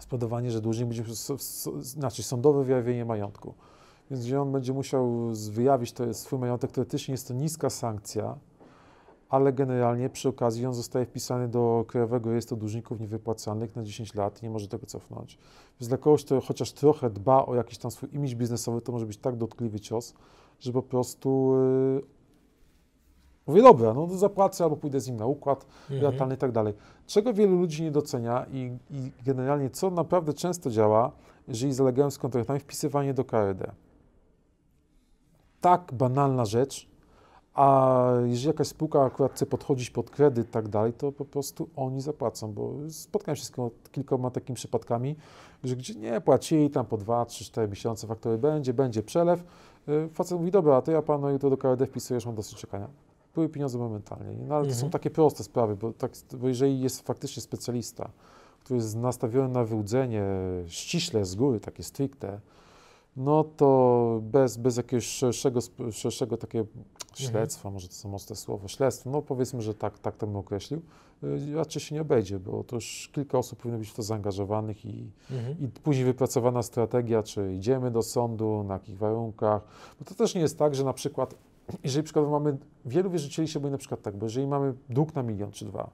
spowodowanie, że dłużnik będzie, znaczy sądowe wyjawienie majątku. Więc gdzie on będzie musiał wyjawić to swój majątek, teoretycznie jest to niska sankcja, ale generalnie przy okazji on zostaje wpisany do Krajowego Rejestru Dłużników Niewypłacalnych na 10 lat i nie może tego cofnąć. Więc dla kogoś, kto chociaż trochę dba o jakiś tam swój imidż biznesowy, to może być tak dotkliwy cios, że po prostu yy, mówię, dobra, no to zapłacę albo pójdę z nim na układ mhm. i tak dalej. Czego wielu ludzi nie docenia i, i generalnie co naprawdę często działa, jeżeli zalegają z kontraktami, wpisywanie do KRD tak banalna rzecz, a jeżeli jakaś spółka akurat chce podchodzić pod kredyt i tak dalej, to po prostu oni zapłacą, bo spotkałem się z kilkoma takimi przypadkami, że gdzie nie płacili tam po 2, 3, 4 miesiące faktory będzie, będzie przelew. Y, facet mówi, dobra, a to ja panu jutro do KRD wpisuję, już mam dosyć czekania. wpływy pieniądze momentalnie. Nie? No, ale to Mhm. są takie proste sprawy, bo, tak, bo jeżeli jest faktycznie specjalista, który jest nastawiony na wyłudzenie ściśle z góry, takie stricte, no to bez, bez jakiegoś szerszego, szerszego takiego śledztwa, może to są mocne słowo, śledztwo, no powiedzmy, że tak, tak to bym określił, y, raczej się nie obejdzie, bo to już kilka osób powinno być w to zaangażowanych i, Mhm. i później wypracowana strategia, czy idziemy do sądu, na jakich warunkach. Bo to też nie jest tak, że na przykład, jeżeli przykładowo mamy, wielu wierzycieli się boi na przykład tak, bo jeżeli mamy dług na milion czy dwa,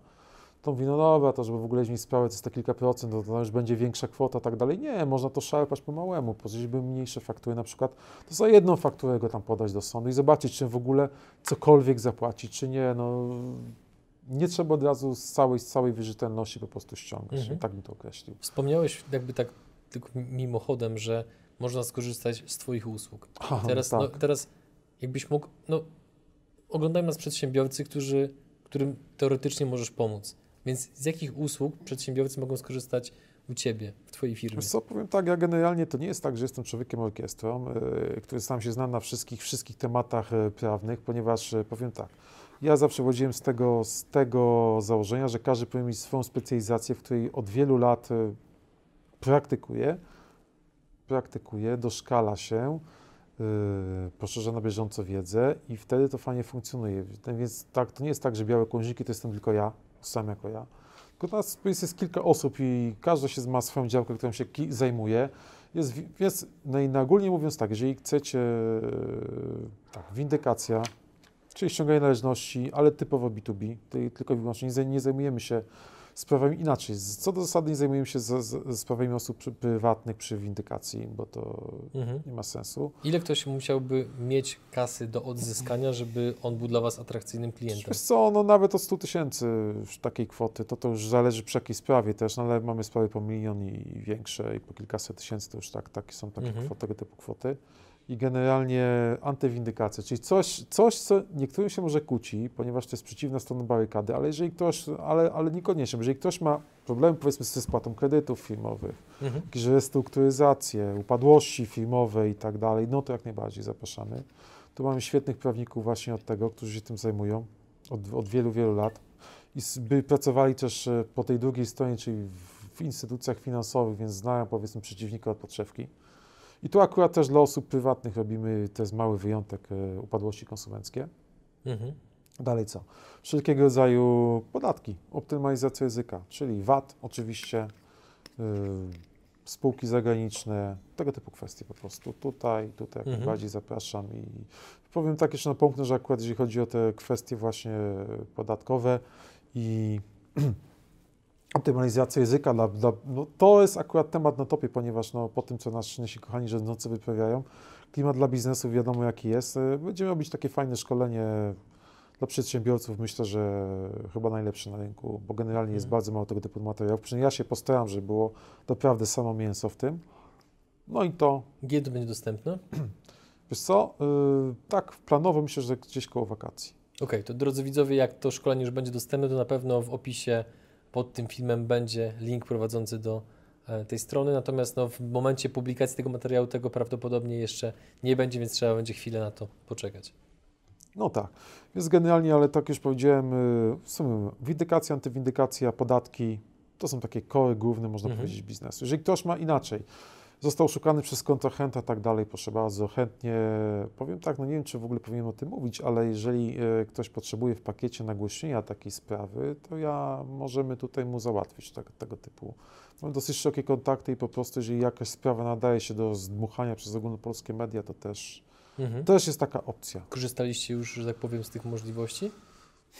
to mówi, no dobra, to żeby w ogóle mieć sprawę, to jest te kilka procent, to, to już będzie większa kwota, tak dalej. Nie, można to szarpać po małemu, żeby mniejsze faktury na przykład, to za jedną fakturę go tam podać do sądu i zobaczyć, czy w ogóle cokolwiek zapłaci, czy nie, no nie trzeba od razu z całej, z całej wierzytelności po prostu ściągać. Mhm. Tak bym to określił. Wspomniałeś jakby tak tylko mimochodem, że można skorzystać z Twoich usług. Aha, Teraz, tak. no, teraz jakbyś mógł, no, oglądają nas przedsiębiorcy, którzy, którym teoretycznie możesz pomóc. Więc z jakich usług przedsiębiorcy mogą skorzystać u Ciebie, w Twojej firmie? Wiesz co, powiem tak, ja generalnie to nie jest tak, że jestem człowiekiem orkiestrą, yy, który sam się zna na wszystkich, wszystkich tematach yy, prawnych, ponieważ yy, powiem tak, ja zawsze wychodziłem z tego, z tego założenia, że każdy powinien mieć swoją specjalizację, w której od wielu lat praktykuje, praktykuje, doszkala się, yy, poszerza na bieżąco wiedzę i wtedy to fajnie funkcjonuje. Więc tak, to nie jest tak, że białe kążiki to jestem tylko ja, sam jako ja. Tylko nas jest, jest kilka osób i każda się ma swoją działkę, którą się zajmuje. Jest, wi- więc najogólniej mówiąc tak, jeżeli chcecie, e, tak, windykacja, czyli ściąganie należności, ale typowo B2B, ty- tylko i wyłącznie nie zajmujemy się sprawami inaczej. Co do zasady nie zajmujemy się z, z, sprawami osób prywatnych przy windykacji, bo to Mhm. nie ma sensu. Ile ktoś musiałby mieć kasy do odzyskania, żeby on był dla Was atrakcyjnym klientem? Wiesz co, no nawet o 100 tysięcy takiej kwoty, to to już zależy przy jakiej sprawie też, no ale mamy sprawy po milion i większe i po kilkaset tysięcy, to już tak, takie są takie Mhm. kwoty, tego typu kwoty. I generalnie antywindykacja, czyli coś, coś, co niektórym się może kłóci, ponieważ to jest przeciwna strona barykady, ale jeżeli ktoś, ale, ale niekoniecznie, jeżeli ktoś ma problemy powiedzmy ze spłatą kredytów firmowych, Mhm. jakieś restrukturyzacje, upadłości firmowe i tak dalej, no to jak najbardziej zapraszamy. Tu mamy świetnych prawników właśnie od tego, którzy się tym zajmują od, od wielu, wielu lat i by pracowali też e, po tej drugiej stronie, czyli w, w instytucjach finansowych, więc znają powiedzmy przeciwnika od podszewki. I tu akurat też dla osób prywatnych robimy, to jest mały wyjątek, e, upadłości konsumenckie. Mhm. Dalej co? Wszelkiego rodzaju podatki, optymalizacja ryzyka, czyli VAT oczywiście, yy, spółki zagraniczne, tego typu kwestie po prostu. Tutaj, tutaj jak Mhm. najbardziej zapraszam i powiem tak jeszcze napomknę, że akurat jeżeli chodzi o te kwestie właśnie podatkowe i optymalizację ryzyka, dla, dla, no to jest akurat temat na topie, ponieważ no, po tym, co nasi, nasi kochani rządzący wyprawiają, klimat dla biznesu wiadomo jaki jest. Yy, Będziemy robić takie fajne szkolenie dla przedsiębiorców myślę, że chyba najlepszy na rynku, bo generalnie jest Mhm. bardzo mało tego typu materiałów. Przynajmniej ja się postaram, żeby było naprawdę samo mięso w tym. No i to, Kiedy to będzie dostępne? wiesz co, yy, tak planowo myślę, że gdzieś koło wakacji. Okej, to drodzy widzowie, jak to szkolenie już będzie dostępne, to na pewno w opisie pod tym filmem będzie link prowadzący do e, tej strony. Natomiast no, w momencie publikacji tego materiału tego prawdopodobnie jeszcze nie będzie, więc trzeba będzie chwilę na to poczekać. No tak, więc generalnie, ale tak już powiedziałem, yy, w sumie windykacja, antywindykacja, podatki, to są takie kory główne, można Mhm. powiedzieć, biznesu. Jeżeli ktoś ma inaczej, został szukany przez kontrahenta i tak dalej, proszę bardzo, chętnie, powiem tak, no nie wiem, czy w ogóle powinienem o tym mówić, ale jeżeli e, ktoś potrzebuje w pakiecie nagłośnienia takiej sprawy, to ja możemy tutaj mu załatwić tak, tego typu. Mam dosyć szerokie kontakty i po prostu, jeżeli jakaś sprawa nadaje się do zdmuchania przez ogólnopolskie media, to też, Mhm. też jest taka opcja. Korzystaliście już, że tak powiem, z tych możliwości?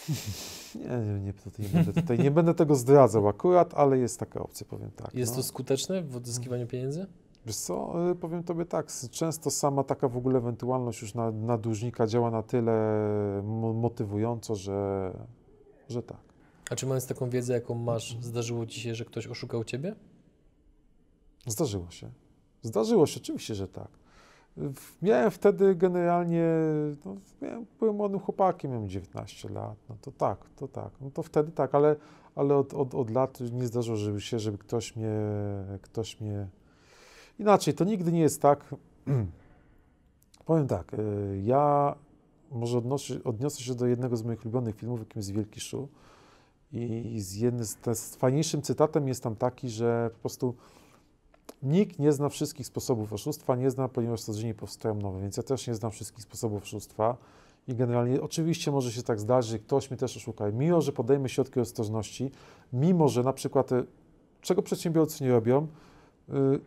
Nie, nie, nie, tutaj, nie, będę, tutaj nie będę tego zdradzał akurat, ale jest taka opcja, powiem tak. Jest no. to skuteczne w odzyskiwaniu pieniędzy? Wiesz co, y, powiem Tobie tak, często sama taka w ogóle ewentualność już na, na dłużnika działa na tyle mo- motywująco, że, że tak. A czy mając taką wiedzę, jaką masz, zdarzyło Ci się, że ktoś oszukał Ciebie? Zdarzyło się. Zdarzyło się, oczywiście, że tak. Miałem wtedy generalnie, no, miałem, byłem młodym chłopakiem, miałem 19 lat, no to tak, to tak, no to wtedy tak, ale, ale od, od, od lat nie zdarzyło żeby się, żeby ktoś mnie, ktoś mnie, inaczej, to nigdy nie jest tak, powiem tak, y, ja może odnoszę, odniosę się do jednego z moich ulubionych filmów, jakim jest Wielki Szu. I z jednym z, z fajniejszym cytatem jest tam taki, że po prostu nikt nie zna wszystkich sposobów oszustwa, nie zna, ponieważ codziennie powstają nowe, więc ja też nie znam wszystkich sposobów oszustwa. I generalnie oczywiście może się tak zdarzyć, ktoś mnie też oszuka. Mimo, że podejmę środki ostrożności, mimo, że na przykład, e, czego przedsiębiorcy nie robią,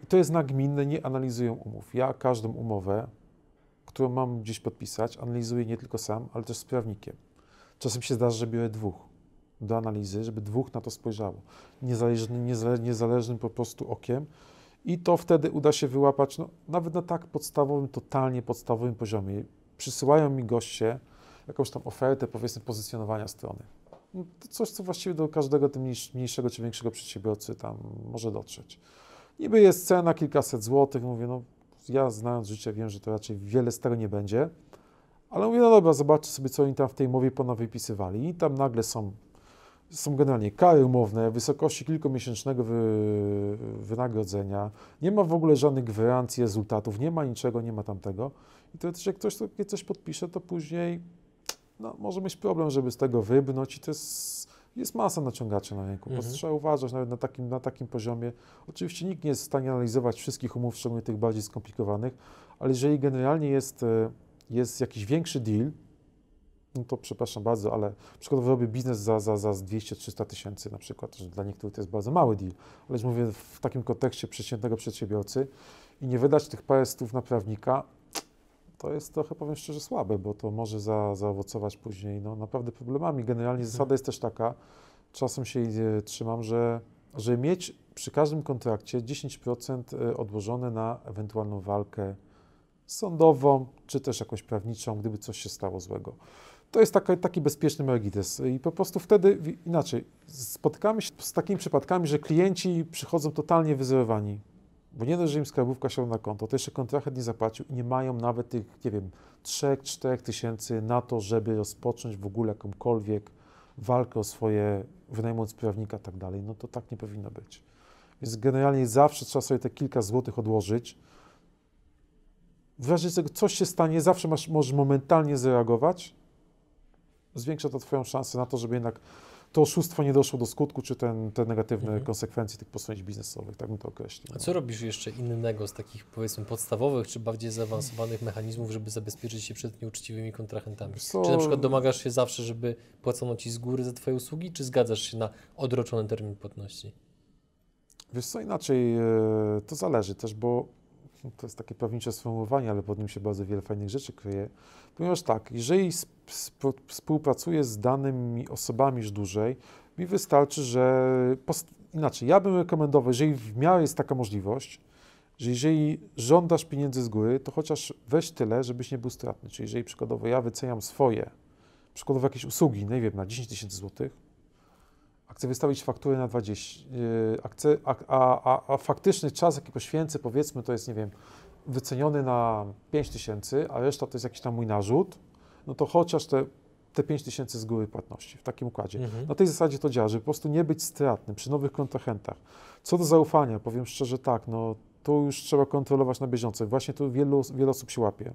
to jest nagminne, nie analizują umów. Ja każdą umowę, którą mam gdzieś podpisać, analizuję nie tylko sam, ale też z prawnikiem. Czasem się zdarza, że biorę dwóch do analizy, żeby dwóch na to spojrzało. Niezależnym, niezależnym po prostu okiem. I to wtedy uda się wyłapać, no, nawet na tak podstawowym, totalnie podstawowym poziomie. Przysyłają mi goście jakąś tam ofertę, powiedzmy, pozycjonowania strony. No, to coś, co właściwie do każdego tym mniejszego czy większego przedsiębiorcy tam może dotrzeć. Niby jest cena kilkaset złotych, mówię, no ja znając życie wiem, że to raczej wiele z tego nie będzie, ale mówię, no dobra, zobaczcie sobie, co oni tam w tej mowie ponawypisywali i tam nagle są, są generalnie kary umowne wysokości kilkumiesięcznego wy, wynagrodzenia, nie ma w ogóle żadnych gwarancji rezultatów, nie ma niczego, nie ma tamtego. I to też jak ktoś sobie coś podpisze, to później no, może mieć problem, żeby z tego wybrnąć. I to jest, jest masa naciągaczy na rynku. Mhm. Trzeba uważać nawet na takim, na takim poziomie. Oczywiście nikt nie jest w stanie analizować wszystkich umów, szczególnie tych bardziej skomplikowanych, ale jeżeli generalnie jest, e, jest jakiś większy deal, no to przepraszam bardzo, ale przykładowo robię biznes za, za, za 200-300 tysięcy na przykład, że dla niektórych to jest bardzo mały deal, ale już mówię w takim kontekście przeciętnego przedsiębiorcy i nie wydać tych parę stów na prawnika, to jest trochę, powiem szczerze, słabe, bo to może za, zaowocować później no, naprawdę problemami. Generalnie mhm. zasada jest też taka, czasem się e, trzymam, że, że mieć przy każdym kontrakcie 10% e, odłożone na ewentualną walkę sądową, czy też jakąś prawniczą, gdyby coś się stało złego. To jest taka, taki bezpieczny mergites i po prostu wtedy inaczej spotykamy się z takimi przypadkami, że klienci przychodzą totalnie wyzerowani bo nie dość, że im skarbówka się na konto, to jeszcze kontrahent nie zapłacił i nie mają nawet tych, nie wiem, 3-4 tysięcy na to, żeby rozpocząć w ogóle jakąkolwiek walkę o swoje, wynajmując prawnika i tak dalej. No to tak nie powinno być. Więc generalnie zawsze trzeba sobie te kilka złotych odłożyć. W razie czego coś się stanie, zawsze masz, możesz momentalnie zareagować. Zwiększa to Twoją szansę na to, żeby jednak to oszustwo nie doszło do skutku, czy ten, te negatywne mhm. konsekwencje tych posunięć biznesowych, tak bym to określił. A co robisz jeszcze innego z takich powiedzmy podstawowych, czy bardziej zaawansowanych mechanizmów, żeby zabezpieczyć się przed nieuczciwymi kontrahentami? Co? Czy na przykład domagasz się zawsze, żeby płacono Ci z góry za Twoje usługi, czy zgadzasz się na odroczony termin płatności? Wiesz co, inaczej e, to zależy też, bo to jest takie prawnicze sformułowanie, ale pod nim się bardzo wiele fajnych rzeczy kryje. Ponieważ tak, jeżeli współpracuję z danymi osobami już dłużej, mi wystarczy, że inaczej, ja bym rekomendował, jeżeli w miarę jest taka możliwość, że jeżeli żądasz pieniędzy z góry, to chociaż weź tyle, żebyś nie był stratny. Czyli jeżeli przykładowo ja wyceniam swoje, przykładowo jakieś usługi, nie wiem, na 10 tysięcy złotych, chcę wystawić fakturę na 20, yy, a, a, a, a, faktyczny czas, jaki poświęcę, powiedzmy, to jest, nie wiem, wyceniony na 5 tysięcy, a reszta to jest jakiś tam mój narzut, no to chociaż te, te 5 tysięcy z góry płatności w takim układzie. Mhm. Na tej zasadzie to działa, żeby po prostu nie być stratnym przy nowych kontrahentach. Co do zaufania, powiem szczerze tak, no tu już trzeba kontrolować na bieżąco. Właśnie tu wielu, wiele osób się łapie,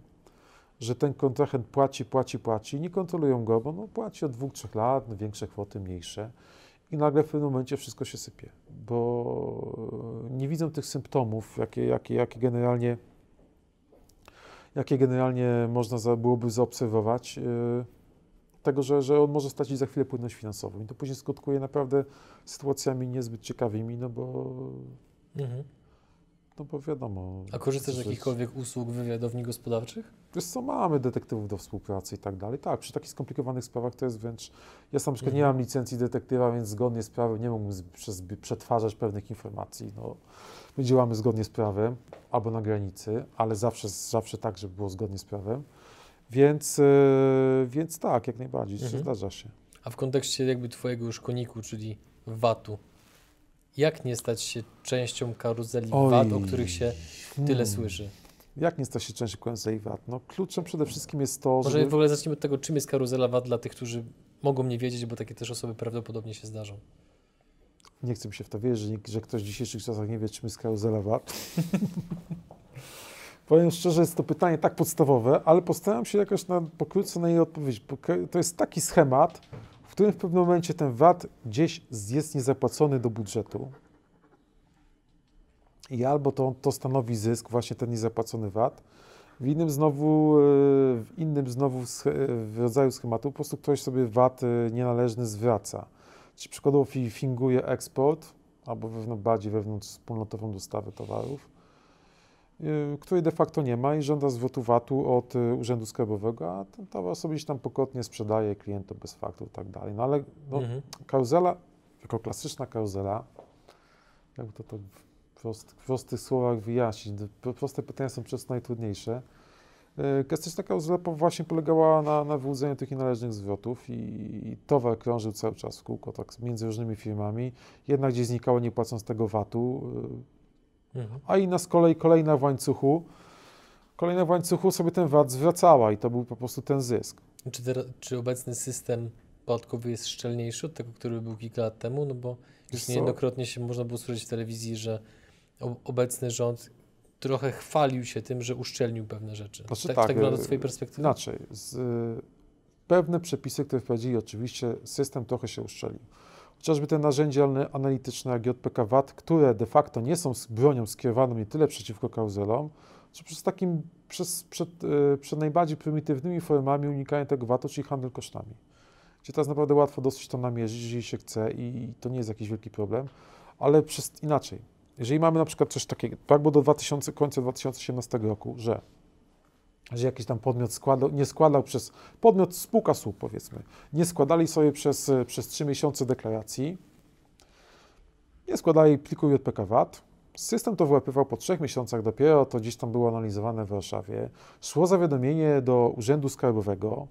że ten kontrahent płaci, płaci, płaci, nie kontrolują go, bo no, płaci od dwóch, trzech lat, no, większe kwoty, mniejsze i nagle w pewnym momencie wszystko się sypie, bo nie widzą tych symptomów, jakie, jakie, jakie generalnie jakie generalnie można byłoby zaobserwować, yy, tego, że, że on może stracić za chwilę płynność finansową. I to później skutkuje naprawdę sytuacjami niezbyt ciekawymi, no bo mhm. No bo wiadomo. A korzystasz z jakichkolwiek usług wywiadowni gospodarczych? Wiesz co, mamy detektywów do współpracy i tak dalej. Tak, przy takich skomplikowanych sprawach to jest wręcz... Ja sam na przykład mhm. nie mam licencji detektywa, więc zgodnie z prawem nie mógłbym przez, przetwarzać pewnych informacji. No, my działamy zgodnie z prawem albo na granicy, ale zawsze, zawsze tak, żeby było zgodnie z prawem. Więc, yy, więc tak, jak najbardziej, mhm. zdarza się. A w kontekście jakby twojego już koniku, czyli VAT-u, jak nie stać się częścią karuzeli Oj. VAT, o których się tyle hmm. słyszy? Jak nie stać się częścią karuzeli VAT? No, kluczem przede wszystkim jest to, Może żeby... w ogóle zacznijmy od tego, czym jest karuzela VAT dla tych, którzy mogą nie wiedzieć, bo takie też osoby prawdopodobnie się zdarzą. Nie chcę mi się w to wierzyć, że, ktoś w dzisiejszych czasach nie wie, czym jest karuzela VAT. Powiem szczerze, jest to pytanie tak podstawowe, ale postaram się jakoś na, pokrótce na nie odpowiedzieć. To jest taki schemat, w którym w pewnym momencie ten VAT gdzieś jest niezapłacony do budżetu. I albo to, to stanowi zysk, właśnie ten niezapłacony VAT. W innym znowu, e, w innym znowu sch- w rodzaju schematu po prostu ktoś sobie VAT e, nienależny zwraca. Czyli przykładowo fi- finguje eksport albo wewnątrz, bardziej wewnątrz wspólnotową dostawę towarów, której de facto nie ma i żąda zwrotu VAT-u od y, Urzędu Skarbowego, a ten towar sobie gdzieś tam pokotnie sprzedaje klientom bez faktur i tak dalej. No ale no, Mhm. karuzela, jako klasyczna karuzela, jakby to, to w, prost, w prostych słowach wyjaśnić, pro- proste pytania są często najtrudniejsze. Y, Klasyczna karuzela właśnie polegała na, na wyłudzeniu tych nienależnych zwrotów i, i towar krążył cały czas w kółko, tak między różnymi firmami, jednak gdzieś znikało nie płacąc tego VAT-u, y, Mhm. a inna z kolei kolejna w łańcuchu, kolejna w łańcuchu sobie ten VAT zwracała i to był po prostu ten zysk. Czy, teraz, czy obecny system podatkowy jest szczelniejszy od tego, który był kilka lat temu? No bo już niejednokrotnie się można było słyszeć w telewizji, że obecny rząd trochę chwalił się tym, że uszczelnił pewne rzeczy. Znaczy tak, tak, tak wygląda z e, Twojej perspektywy? Inaczej, z, y, pewne przepisy, które wprowadzili, oczywiście system trochę się uszczelił. Chociażby te narzędzia ana- analityczne jak JPK VAT, które de facto nie są bronią skierowaną nie tyle przeciwko karuzelom, co przez takim, przez, przed, y, przed najbardziej prymitywnymi formami unikania tego VAT-u, czyli handel kosztami. Gdzie teraz naprawdę łatwo dosyć to namierzyć, jeżeli się chce i to nie jest jakiś wielki problem, ale przez, inaczej. Jeżeli mamy na przykład coś takiego, tak było do 2000, końca 2018 roku, że że jakiś tam podmiot składał, nie składał przez, podmiot spółka słup powiedzmy, nie składali sobie przez, przez 3 miesiące deklaracji, nie składali pliku JPK VAT, system to wyłapywał po trzech miesiącach dopiero, to gdzieś tam było analizowane w Warszawie, szło zawiadomienie do Urzędu Skarbowego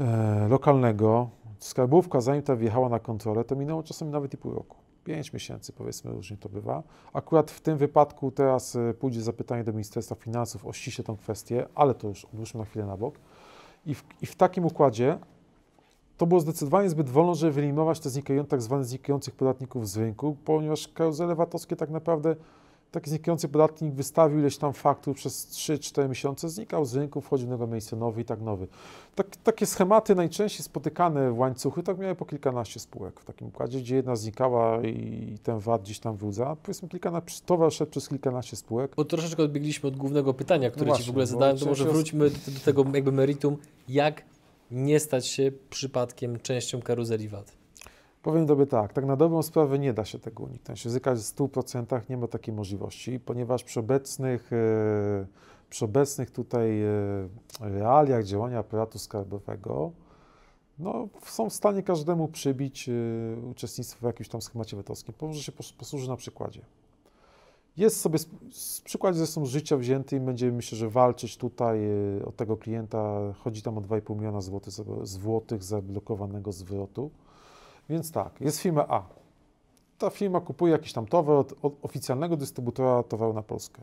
e, lokalnego, skarbówka zanim ta wjechała na kontrolę, to minęło czasami nawet i pół roku. 5 miesięcy, powiedzmy, różnie to bywa. Akurat w tym wypadku teraz e, pójdzie zapytanie do Ministerstwa Finansów o ściśle tą kwestię, ale to już odłóżmy na chwilę na bok. I w, i w takim układzie to było zdecydowanie zbyt wolno, żeby wyeliminować te znikające, tak zwane znikających podatników z rynku, ponieważ karuzele VAT-owskie tak naprawdę taki znikający podatnik wystawił ileś tam faktur przez 3-4 miesiące, znikał z rynku, wchodził w innego miejsce nowy i tak nowy. Tak, takie schematy najczęściej spotykane w łańcuchy, tak miały po kilkanaście spółek w takim układzie, gdzie jedna znikała i ten VAT gdzieś tam wyłudza. Powiedzmy, kilkanaście, towar szedł przez kilkanaście spółek. Bo troszeczkę odbiegliśmy od głównego pytania, które Ci w właśnie, ogóle bo zadałem, to może wróćmy do, do tego jakby meritum, jak nie stać się przypadkiem częścią karuzeli VAT. Powiem Tobie tak, tak na dobrą sprawę nie da się tego uniknąć. Ryzyka w 100% nie ma takiej możliwości, ponieważ przy obecnych, e, przy obecnych tutaj e, realiach działania aparatu skarbowego no, są w stanie każdemu przybić e, uczestnictwo w jakimś tam schemacie VAT-owskim. Może się pos- posłuży na przykładzie. Jest sobie przykład zresztą życia wzięty i będziemy myślę, że walczyć tutaj o tego klienta. Chodzi tam o 2,5 miliona złotych, złotych zablokowanego zwrotu. Więc tak, jest firma A. Ta firma kupuje jakiś tam towar od, od oficjalnego dystrybutora towaru na Polskę.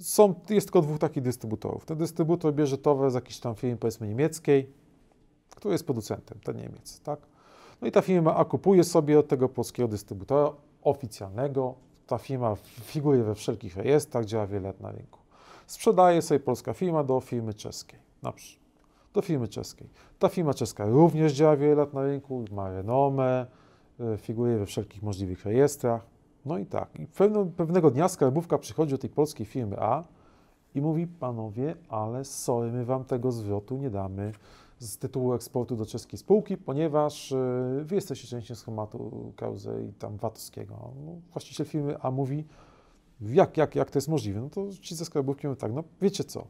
Są, jest tylko dwóch takich dystrybutorów. Ten dystrybutor bierze towar z jakiejś tam firmy, powiedzmy niemieckiej, który jest producentem, ten Niemiec, tak? No i ta firma A kupuje sobie od tego polskiego dystrybutora oficjalnego. Ta firma figuruje we wszelkich rejestrach, działa wiele lat na rynku. Sprzedaje sobie polska firma do firmy czeskiej, na przykład do firmy czeskiej. Ta firma czeska również działa wiele lat na rynku, ma renomę, y, figuruje we wszelkich możliwych rejestrach. No i tak. I pewno, pewnego dnia skarbówka przychodzi do tej polskiej firmy A i mówi, panowie, ale sorry, my wam tego zwrotu nie damy z tytułu eksportu do czeskiej spółki, ponieważ y, wy jesteście częścią schematu karuzeli tam VAT-owskiego. No, właściciel firmy A mówi, jak, jak, jak to jest możliwe? No to ci ze skarbówki mówią tak, no wiecie co,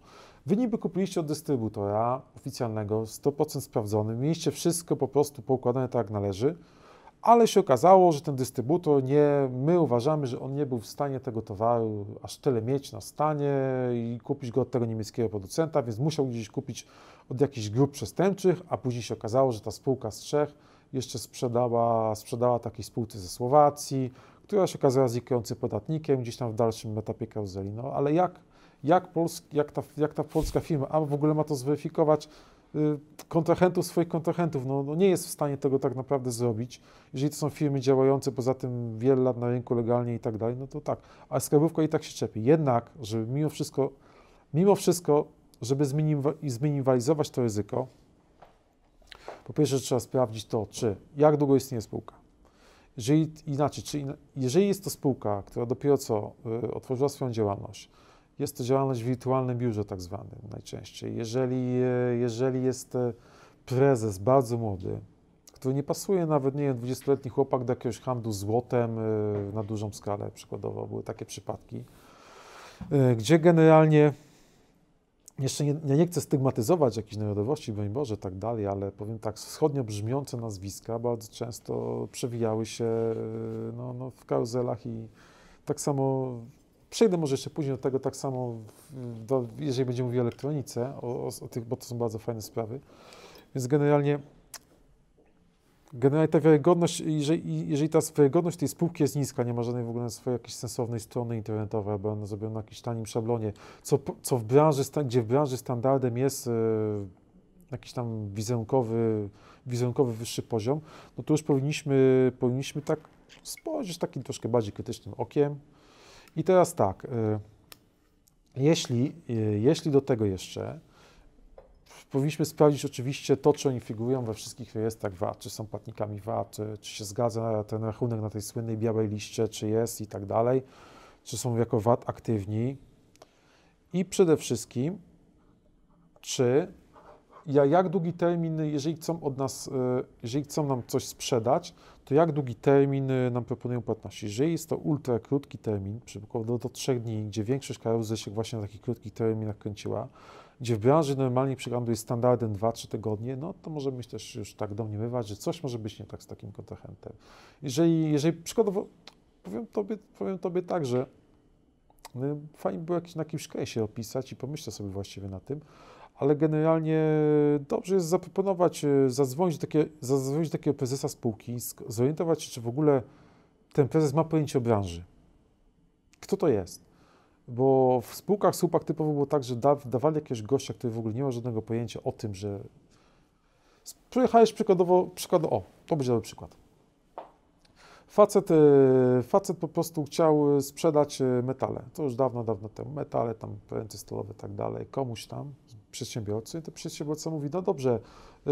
wy niby kupiliście od dystrybutora oficjalnego, 100% sprawdzony, mieliście wszystko po prostu poukładane tak jak należy, ale się okazało, że ten dystrybutor nie, my uważamy, że on nie był w stanie tego towaru aż tyle mieć na stanie i kupić go od tego niemieckiego producenta, więc musiał gdzieś kupić od jakichś grup przestępczych, a później się okazało, że ta spółka z Czech jeszcze sprzedała, sprzedała takiej spółce ze Słowacji, która się okazała znikającym podatnikiem gdzieś tam w dalszym etapie karuzeli. No ale jak, jak, jak, ta, jak ta polska firma, a w ogóle ma to zweryfikować y, kontrahentów, swoich kontrahentów, no, no nie jest w stanie tego tak naprawdę zrobić. Jeżeli to są firmy działające poza tym wiele lat na rynku legalnie i tak dalej, no to tak. A skarbówka i tak się czepi. Jednak, żeby mimo wszystko mimo wszystko, żeby zminimalizować to ryzyko, po pierwsze trzeba sprawdzić to, czy jak długo istnieje spółka. Jeżeli inaczej, czy jeżeli jest to spółka, która dopiero co y, otworzyła swoją działalność, jest to działalność w wirtualnym biurze tak zwanym najczęściej. Jeżeli, y, jeżeli jest y, prezes bardzo młody, który nie pasuje nawet, nie wiem, 20-letni chłopak do jakiegoś handlu złotem y, na dużą skalę, przykładowo, były takie przypadki, gdzie generalnie jeszcze nie, nie chcę stygmatyzować jakiejś narodowości, broń Boże, tak dalej, ale powiem tak, wschodnio brzmiące nazwiska bardzo często przewijały się no, no, w karuzelach i tak samo, przejdę może jeszcze później do tego, tak samo, do, jeżeli będziemy mówili o elektronice, o, o, o tych, bo to są bardzo fajne sprawy, więc generalnie Generalnie ta wiarygodność, jeżeli, jeżeli ta wiarygodność tej spółki jest niska, nie ma żadnej w ogóle swojej jakiejś sensownej strony internetowej, albo ona zrobiona na jakimś tanim szablonie, co, co w branży, gdzie w branży standardem jest e, jakiś tam wizerunkowy, wizerunkowy wyższy poziom, no to już powinniśmy, powinniśmy tak spojrzeć takim troszkę bardziej krytycznym okiem. I teraz tak, e, jeśli, e, jeśli do tego jeszcze Powinniśmy sprawdzić oczywiście to, czy oni figurują we wszystkich rejestrach VAT, czy są płatnikami VAT, czy się zgadza ten rachunek na tej słynnej białej liście, czy jest i tak dalej, czy są jako VAT aktywni. I przede wszystkim, czy jak długi termin, jeżeli chcą od nas, e, jeżeli chcą nam coś sprzedać, to jak długi termin e, nam proponują płatności? Jeżeli jest to ultra krótki termin, przykładowo do, 3 dni, gdzie większość karuzel się właśnie na takich krótkich terminach kręciła, gdzie w branży normalnie przykładowo jest standardem 2-3 tygodnie, no to możemy też już tak domniemywać, że coś może być nie tak z takim kontrahentem. Jeżeli, jeżeli przykładowo, powiem tobie, powiem tobie tak, że no, fajnie było jakiś, na jakimś się opisać i pomyślę sobie właściwie na tym, ale generalnie dobrze jest zaproponować, e, zadzwonić, takie, zadzwonić do takiego prezesa spółki, zorientować się, czy w ogóle ten prezes ma pojęcie o branży. Kto to jest? Bo w spółkach słupak typowo było tak, że da, dawali jakiegoś gościa, który w ogóle nie ma żadnego pojęcia o tym, że przyjechałeś przykładowo, przykładowo o, to będzie dobry przykład. Facet, e, facet po prostu chciał sprzedać e, metale, to już dawno, dawno temu, metale, tam pręty stalowe i tak dalej, komuś tam, przedsiębiorcy, to przedsiębiorca mówi, no dobrze, e,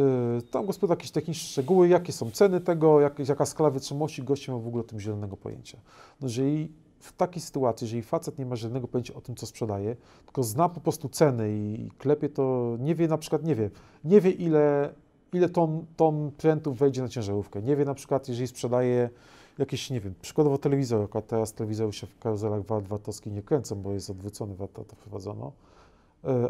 tam gospodarz jakieś techniczne szczegóły, jakie są ceny tego, jak, jaka skala wytrzymałości, gości ma w ogóle o tym zielonego pojęcia. No jeżeli w takiej sytuacji, jeżeli facet nie ma żadnego pojęcia o tym, co sprzedaje, tylko zna po prostu ceny i klepie to, nie wie na przykład, nie wie, nie wie ile, ile ton, ton prętów wejdzie na ciężarówkę, nie wie na przykład, jeżeli sprzedaje jakieś, nie wiem, przykładowo telewizor, a teraz telewizor się w karuzelach VAT-owskich nie kręcą, bo jest odwrócony VAT, to wprowadzono,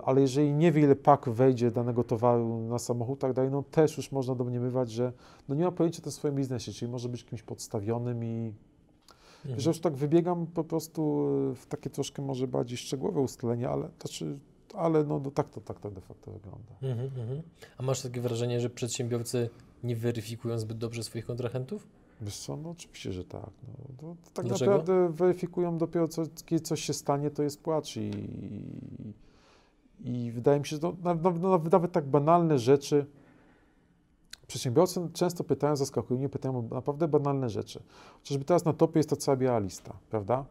ale jeżeli nie wie, ile pak wejdzie danego towaru na samochód, tak dalej, no też już można domniemywać, że no nie ma pojęcia o tym swoim biznesie, czyli może być kimś podstawionym i Mhm. Że już tak wybiegam po prostu e, w takie troszkę może bardziej szczegółowe ustalenia, ale, znaczy, ale no, no tak, to, tak to de facto wygląda. Mhm, mhm. A masz takie wrażenie, że przedsiębiorcy nie weryfikują zbyt dobrze swoich kontrahentów? Wiesz co, no oczywiście, że tak. No, to, to tak Dlaczego? naprawdę weryfikują dopiero, co, kiedy coś się stanie, to jest płacz i, i wydaje mi się, że no, nawet, nawet tak banalne rzeczy, Przedsiębiorcy często pytają, zaskakują mnie, pytają o naprawdę banalne rzeczy. Chociażby teraz na topie jest ta cała biała lista, prawda?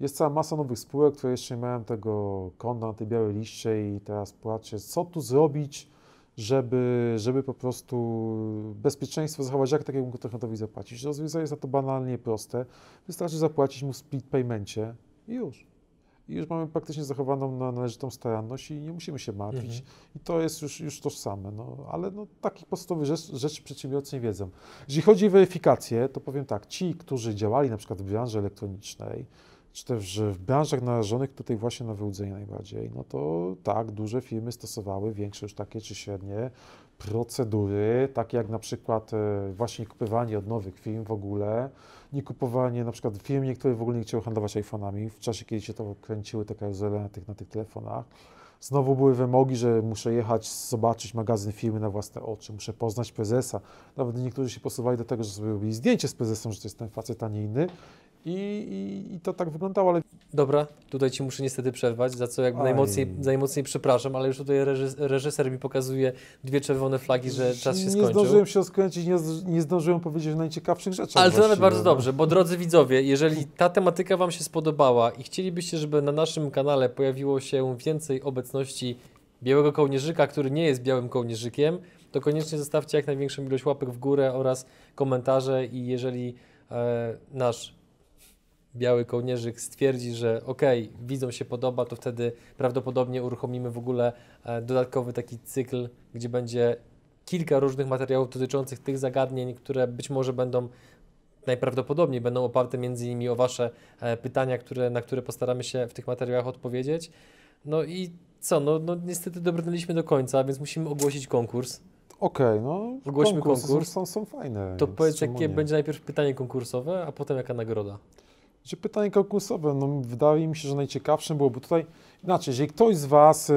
Jest cała masa nowych spółek, które jeszcze nie mają tego konta na tej białej liście i teraz płaczę, co tu zrobić, żeby, żeby po prostu bezpieczeństwo zachować, jak takiemu kontrahentowi zapłacić. Rozwiązanie jest na to banalnie proste. Wystarczy zapłacić mu w split paymencie i już i już mamy praktycznie zachowaną należytą staranność i nie musimy się martwić. Mhm. I to jest już, już tożsame. No, ale no, takich podstawowych rzeczy, rzeczy przedsiębiorcy nie wiedzą. Jeżeli chodzi o weryfikację, to powiem tak, ci, którzy działali na przykład w branży elektronicznej, czy też w branżach narażonych tutaj właśnie na wyłudzenie najbardziej, no to tak, duże firmy stosowały, większe już takie czy średnie, procedury, takie jak na przykład e, właśnie kupowanie od nowych firm w ogóle, nie kupowanie na przykład firm, które w ogóle nie chciały handlować iPhone'ami w czasie, kiedy się to kręciły te karuzele na tych, na tych telefonach. Znowu były wymogi, że muszę jechać, zobaczyć magazyn firmy na własne oczy, muszę poznać prezesa. Nawet niektórzy się posuwali do tego, że sobie robili zdjęcie z prezesem, że to jest ten facet, a nie inny. I, i, I to tak wyglądało, ale Dobra, tutaj Ci muszę niestety przerwać, za co jakby Aj. najmocniej, najmocniej przepraszam, ale już tutaj reżys, reżyser mi pokazuje dwie czerwone flagi, że czas się nie skończył. zdążyłem się rozkręcić, nie, nie zdążyłem powiedzieć o najciekawszych rzeczach. Ale to nawet bardzo dobrze, bo drodzy widzowie, jeżeli ta tematyka Wam się spodobała i chcielibyście, żeby na naszym kanale pojawiło się więcej obecności białego kołnierzyka, który nie jest białym kołnierzykiem, to koniecznie zostawcie jak największą ilość łapek w górę oraz komentarze i jeżeli e, nasz biały kołnierzyk stwierdzi, że okej, widzom się podoba, to wtedy prawdopodobnie uruchomimy w ogóle e, dodatkowy taki cykl, gdzie będzie kilka różnych materiałów dotyczących tych zagadnień, które być może będą najprawdopodobniej będą oparte między innymi o Wasze e, pytania, które, na które postaramy się w tych materiałach odpowiedzieć. No i co, no, no niestety dobrnęliśmy do końca, więc musimy ogłosić konkurs. Okej, no Ogłośmy konkurs. Są, są, fajne. To powiedz, jakie nie? będzie najpierw pytanie konkursowe, a potem jaka nagroda. Znaczy, pytanie konkursowe, no wydaje mi się, że najciekawszym byłoby tutaj, inaczej, jeżeli ktoś z Was, e,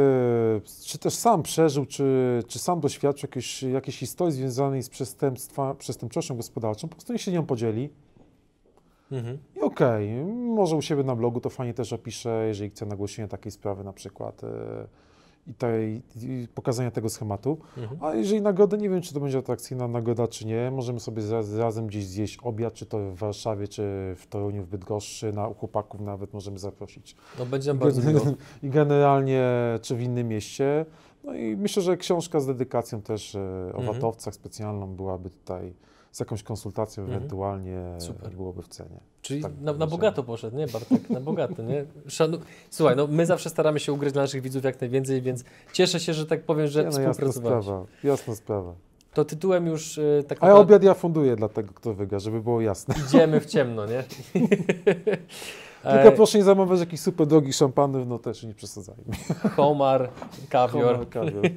czy też sam przeżył, czy, czy sam doświadczył jakiejś, jakiejś historii związanej z przestępstwa, przestępczością gospodarczą, po prostu niech się nią podzieli. Mhm. I okej, może u siebie na blogu to fajnie też opiszę, jeżeli chce nagłośnienia takiej sprawy na przykład e, i, tej, i pokazania tego schematu. Mhm. A jeżeli nagroda, nie wiem, czy to będzie atrakcyjna nagroda, czy nie, możemy sobie raz, razem gdzieś zjeść obiad, czy to w Warszawie, czy w Toruniu, w Bydgoszczy, na u chłopaków nawet możemy zaprosić. No będzie bardzo miło. I generalnie, czy w innym mieście. No i myślę, że książka z dedykacją też e, o Mhm. watowcach specjalną byłaby tutaj z jakąś konsultacją Mhm. ewentualnie Super. byłoby w cenie. Czyli Tak na, na bogato poszedł, nie Bartek? Na bogato, nie? Szanu... Słuchaj, no my zawsze staramy się ugryźć dla naszych widzów jak najwięcej, więc cieszę się, że tak powiem, że Nie, no jasna współpracowałeś. sprawa, jasna sprawa. To tytułem już y, tak A ja obiad ja funduję dla tego, kto wygra, żeby było jasne. idziemy w ciemno, nie? Tylko proszę nie zamawiać jakichś super drogich szampanów, no też nie przesadzajmy. Homar, kawior. Komar, kawior.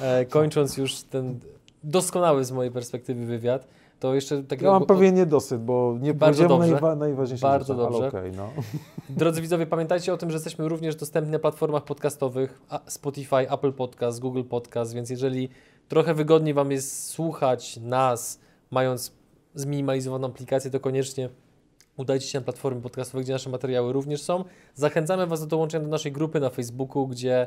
E, kończąc już ten doskonały z mojej perspektywy wywiad, to jeszcze tak Ja mam pewien niedosyt, bo nie Bardzo dobrze. najwa- najważniejszych Bardzo dobrze. okej, no. Drodzy widzowie, pamiętajcie o tym, że jesteśmy również dostępni na platformach podcastowych Spotify, Apple Podcast, Google Podcast, więc jeżeli trochę wygodniej Wam jest słuchać nas, mając zminimalizowaną aplikację, to koniecznie udajcie się na platformy podcastowe, gdzie nasze materiały również są. Zachęcamy Was do dołączenia do naszej grupy na Facebooku, gdzie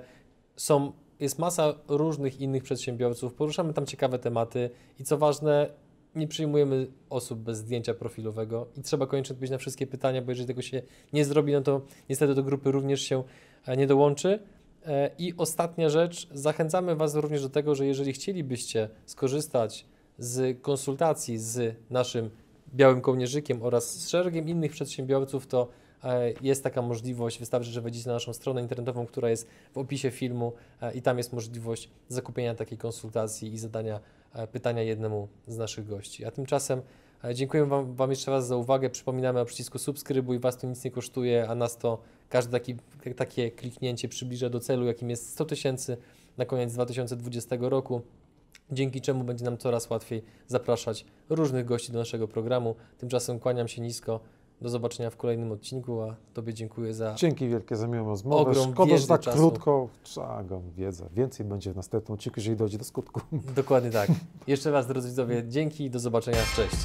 są, jest masa różnych innych przedsiębiorców, poruszamy tam ciekawe tematy i co ważne, nie przyjmujemy osób bez zdjęcia profilowego i trzeba koniecznie odpowiedzieć na wszystkie pytania, bo jeżeli tego się nie zrobi, no to niestety do grupy również się e, nie dołączy. E, I ostatnia rzecz, zachęcamy Was również do tego, że jeżeli chcielibyście skorzystać z konsultacji z naszym białym kołnierzykiem oraz z szeregiem innych przedsiębiorców, to jest taka możliwość, wystarczy, że wejdziecie na naszą stronę internetową, która jest w opisie filmu e, i tam jest możliwość zakupienia takiej konsultacji i zadania e, pytania jednemu z naszych gości. A tymczasem e, dziękujemy wam, wam jeszcze raz za uwagę. Przypominamy o przycisku subskrybuj, Was to nic nie kosztuje, a nas to każde taki, takie kliknięcie przybliża do celu, jakim jest 100 tysięcy na koniec 2020 roku dzięki czemu będzie nam coraz łatwiej zapraszać różnych gości do naszego programu. Tymczasem kłaniam się nisko. Do zobaczenia w kolejnym odcinku, a Tobie dziękuję za Dzięki wielkie za miłą rozmowę. Ogrom Szkoda, że tak czasu. krótko. Go wiedza. Więcej będzie w następnym odcinku, jeżeli dojdzie do skutku. dokładnie tak. Jeszcze raz, drodzy widzowie, dzięki i do zobaczenia. Cześć.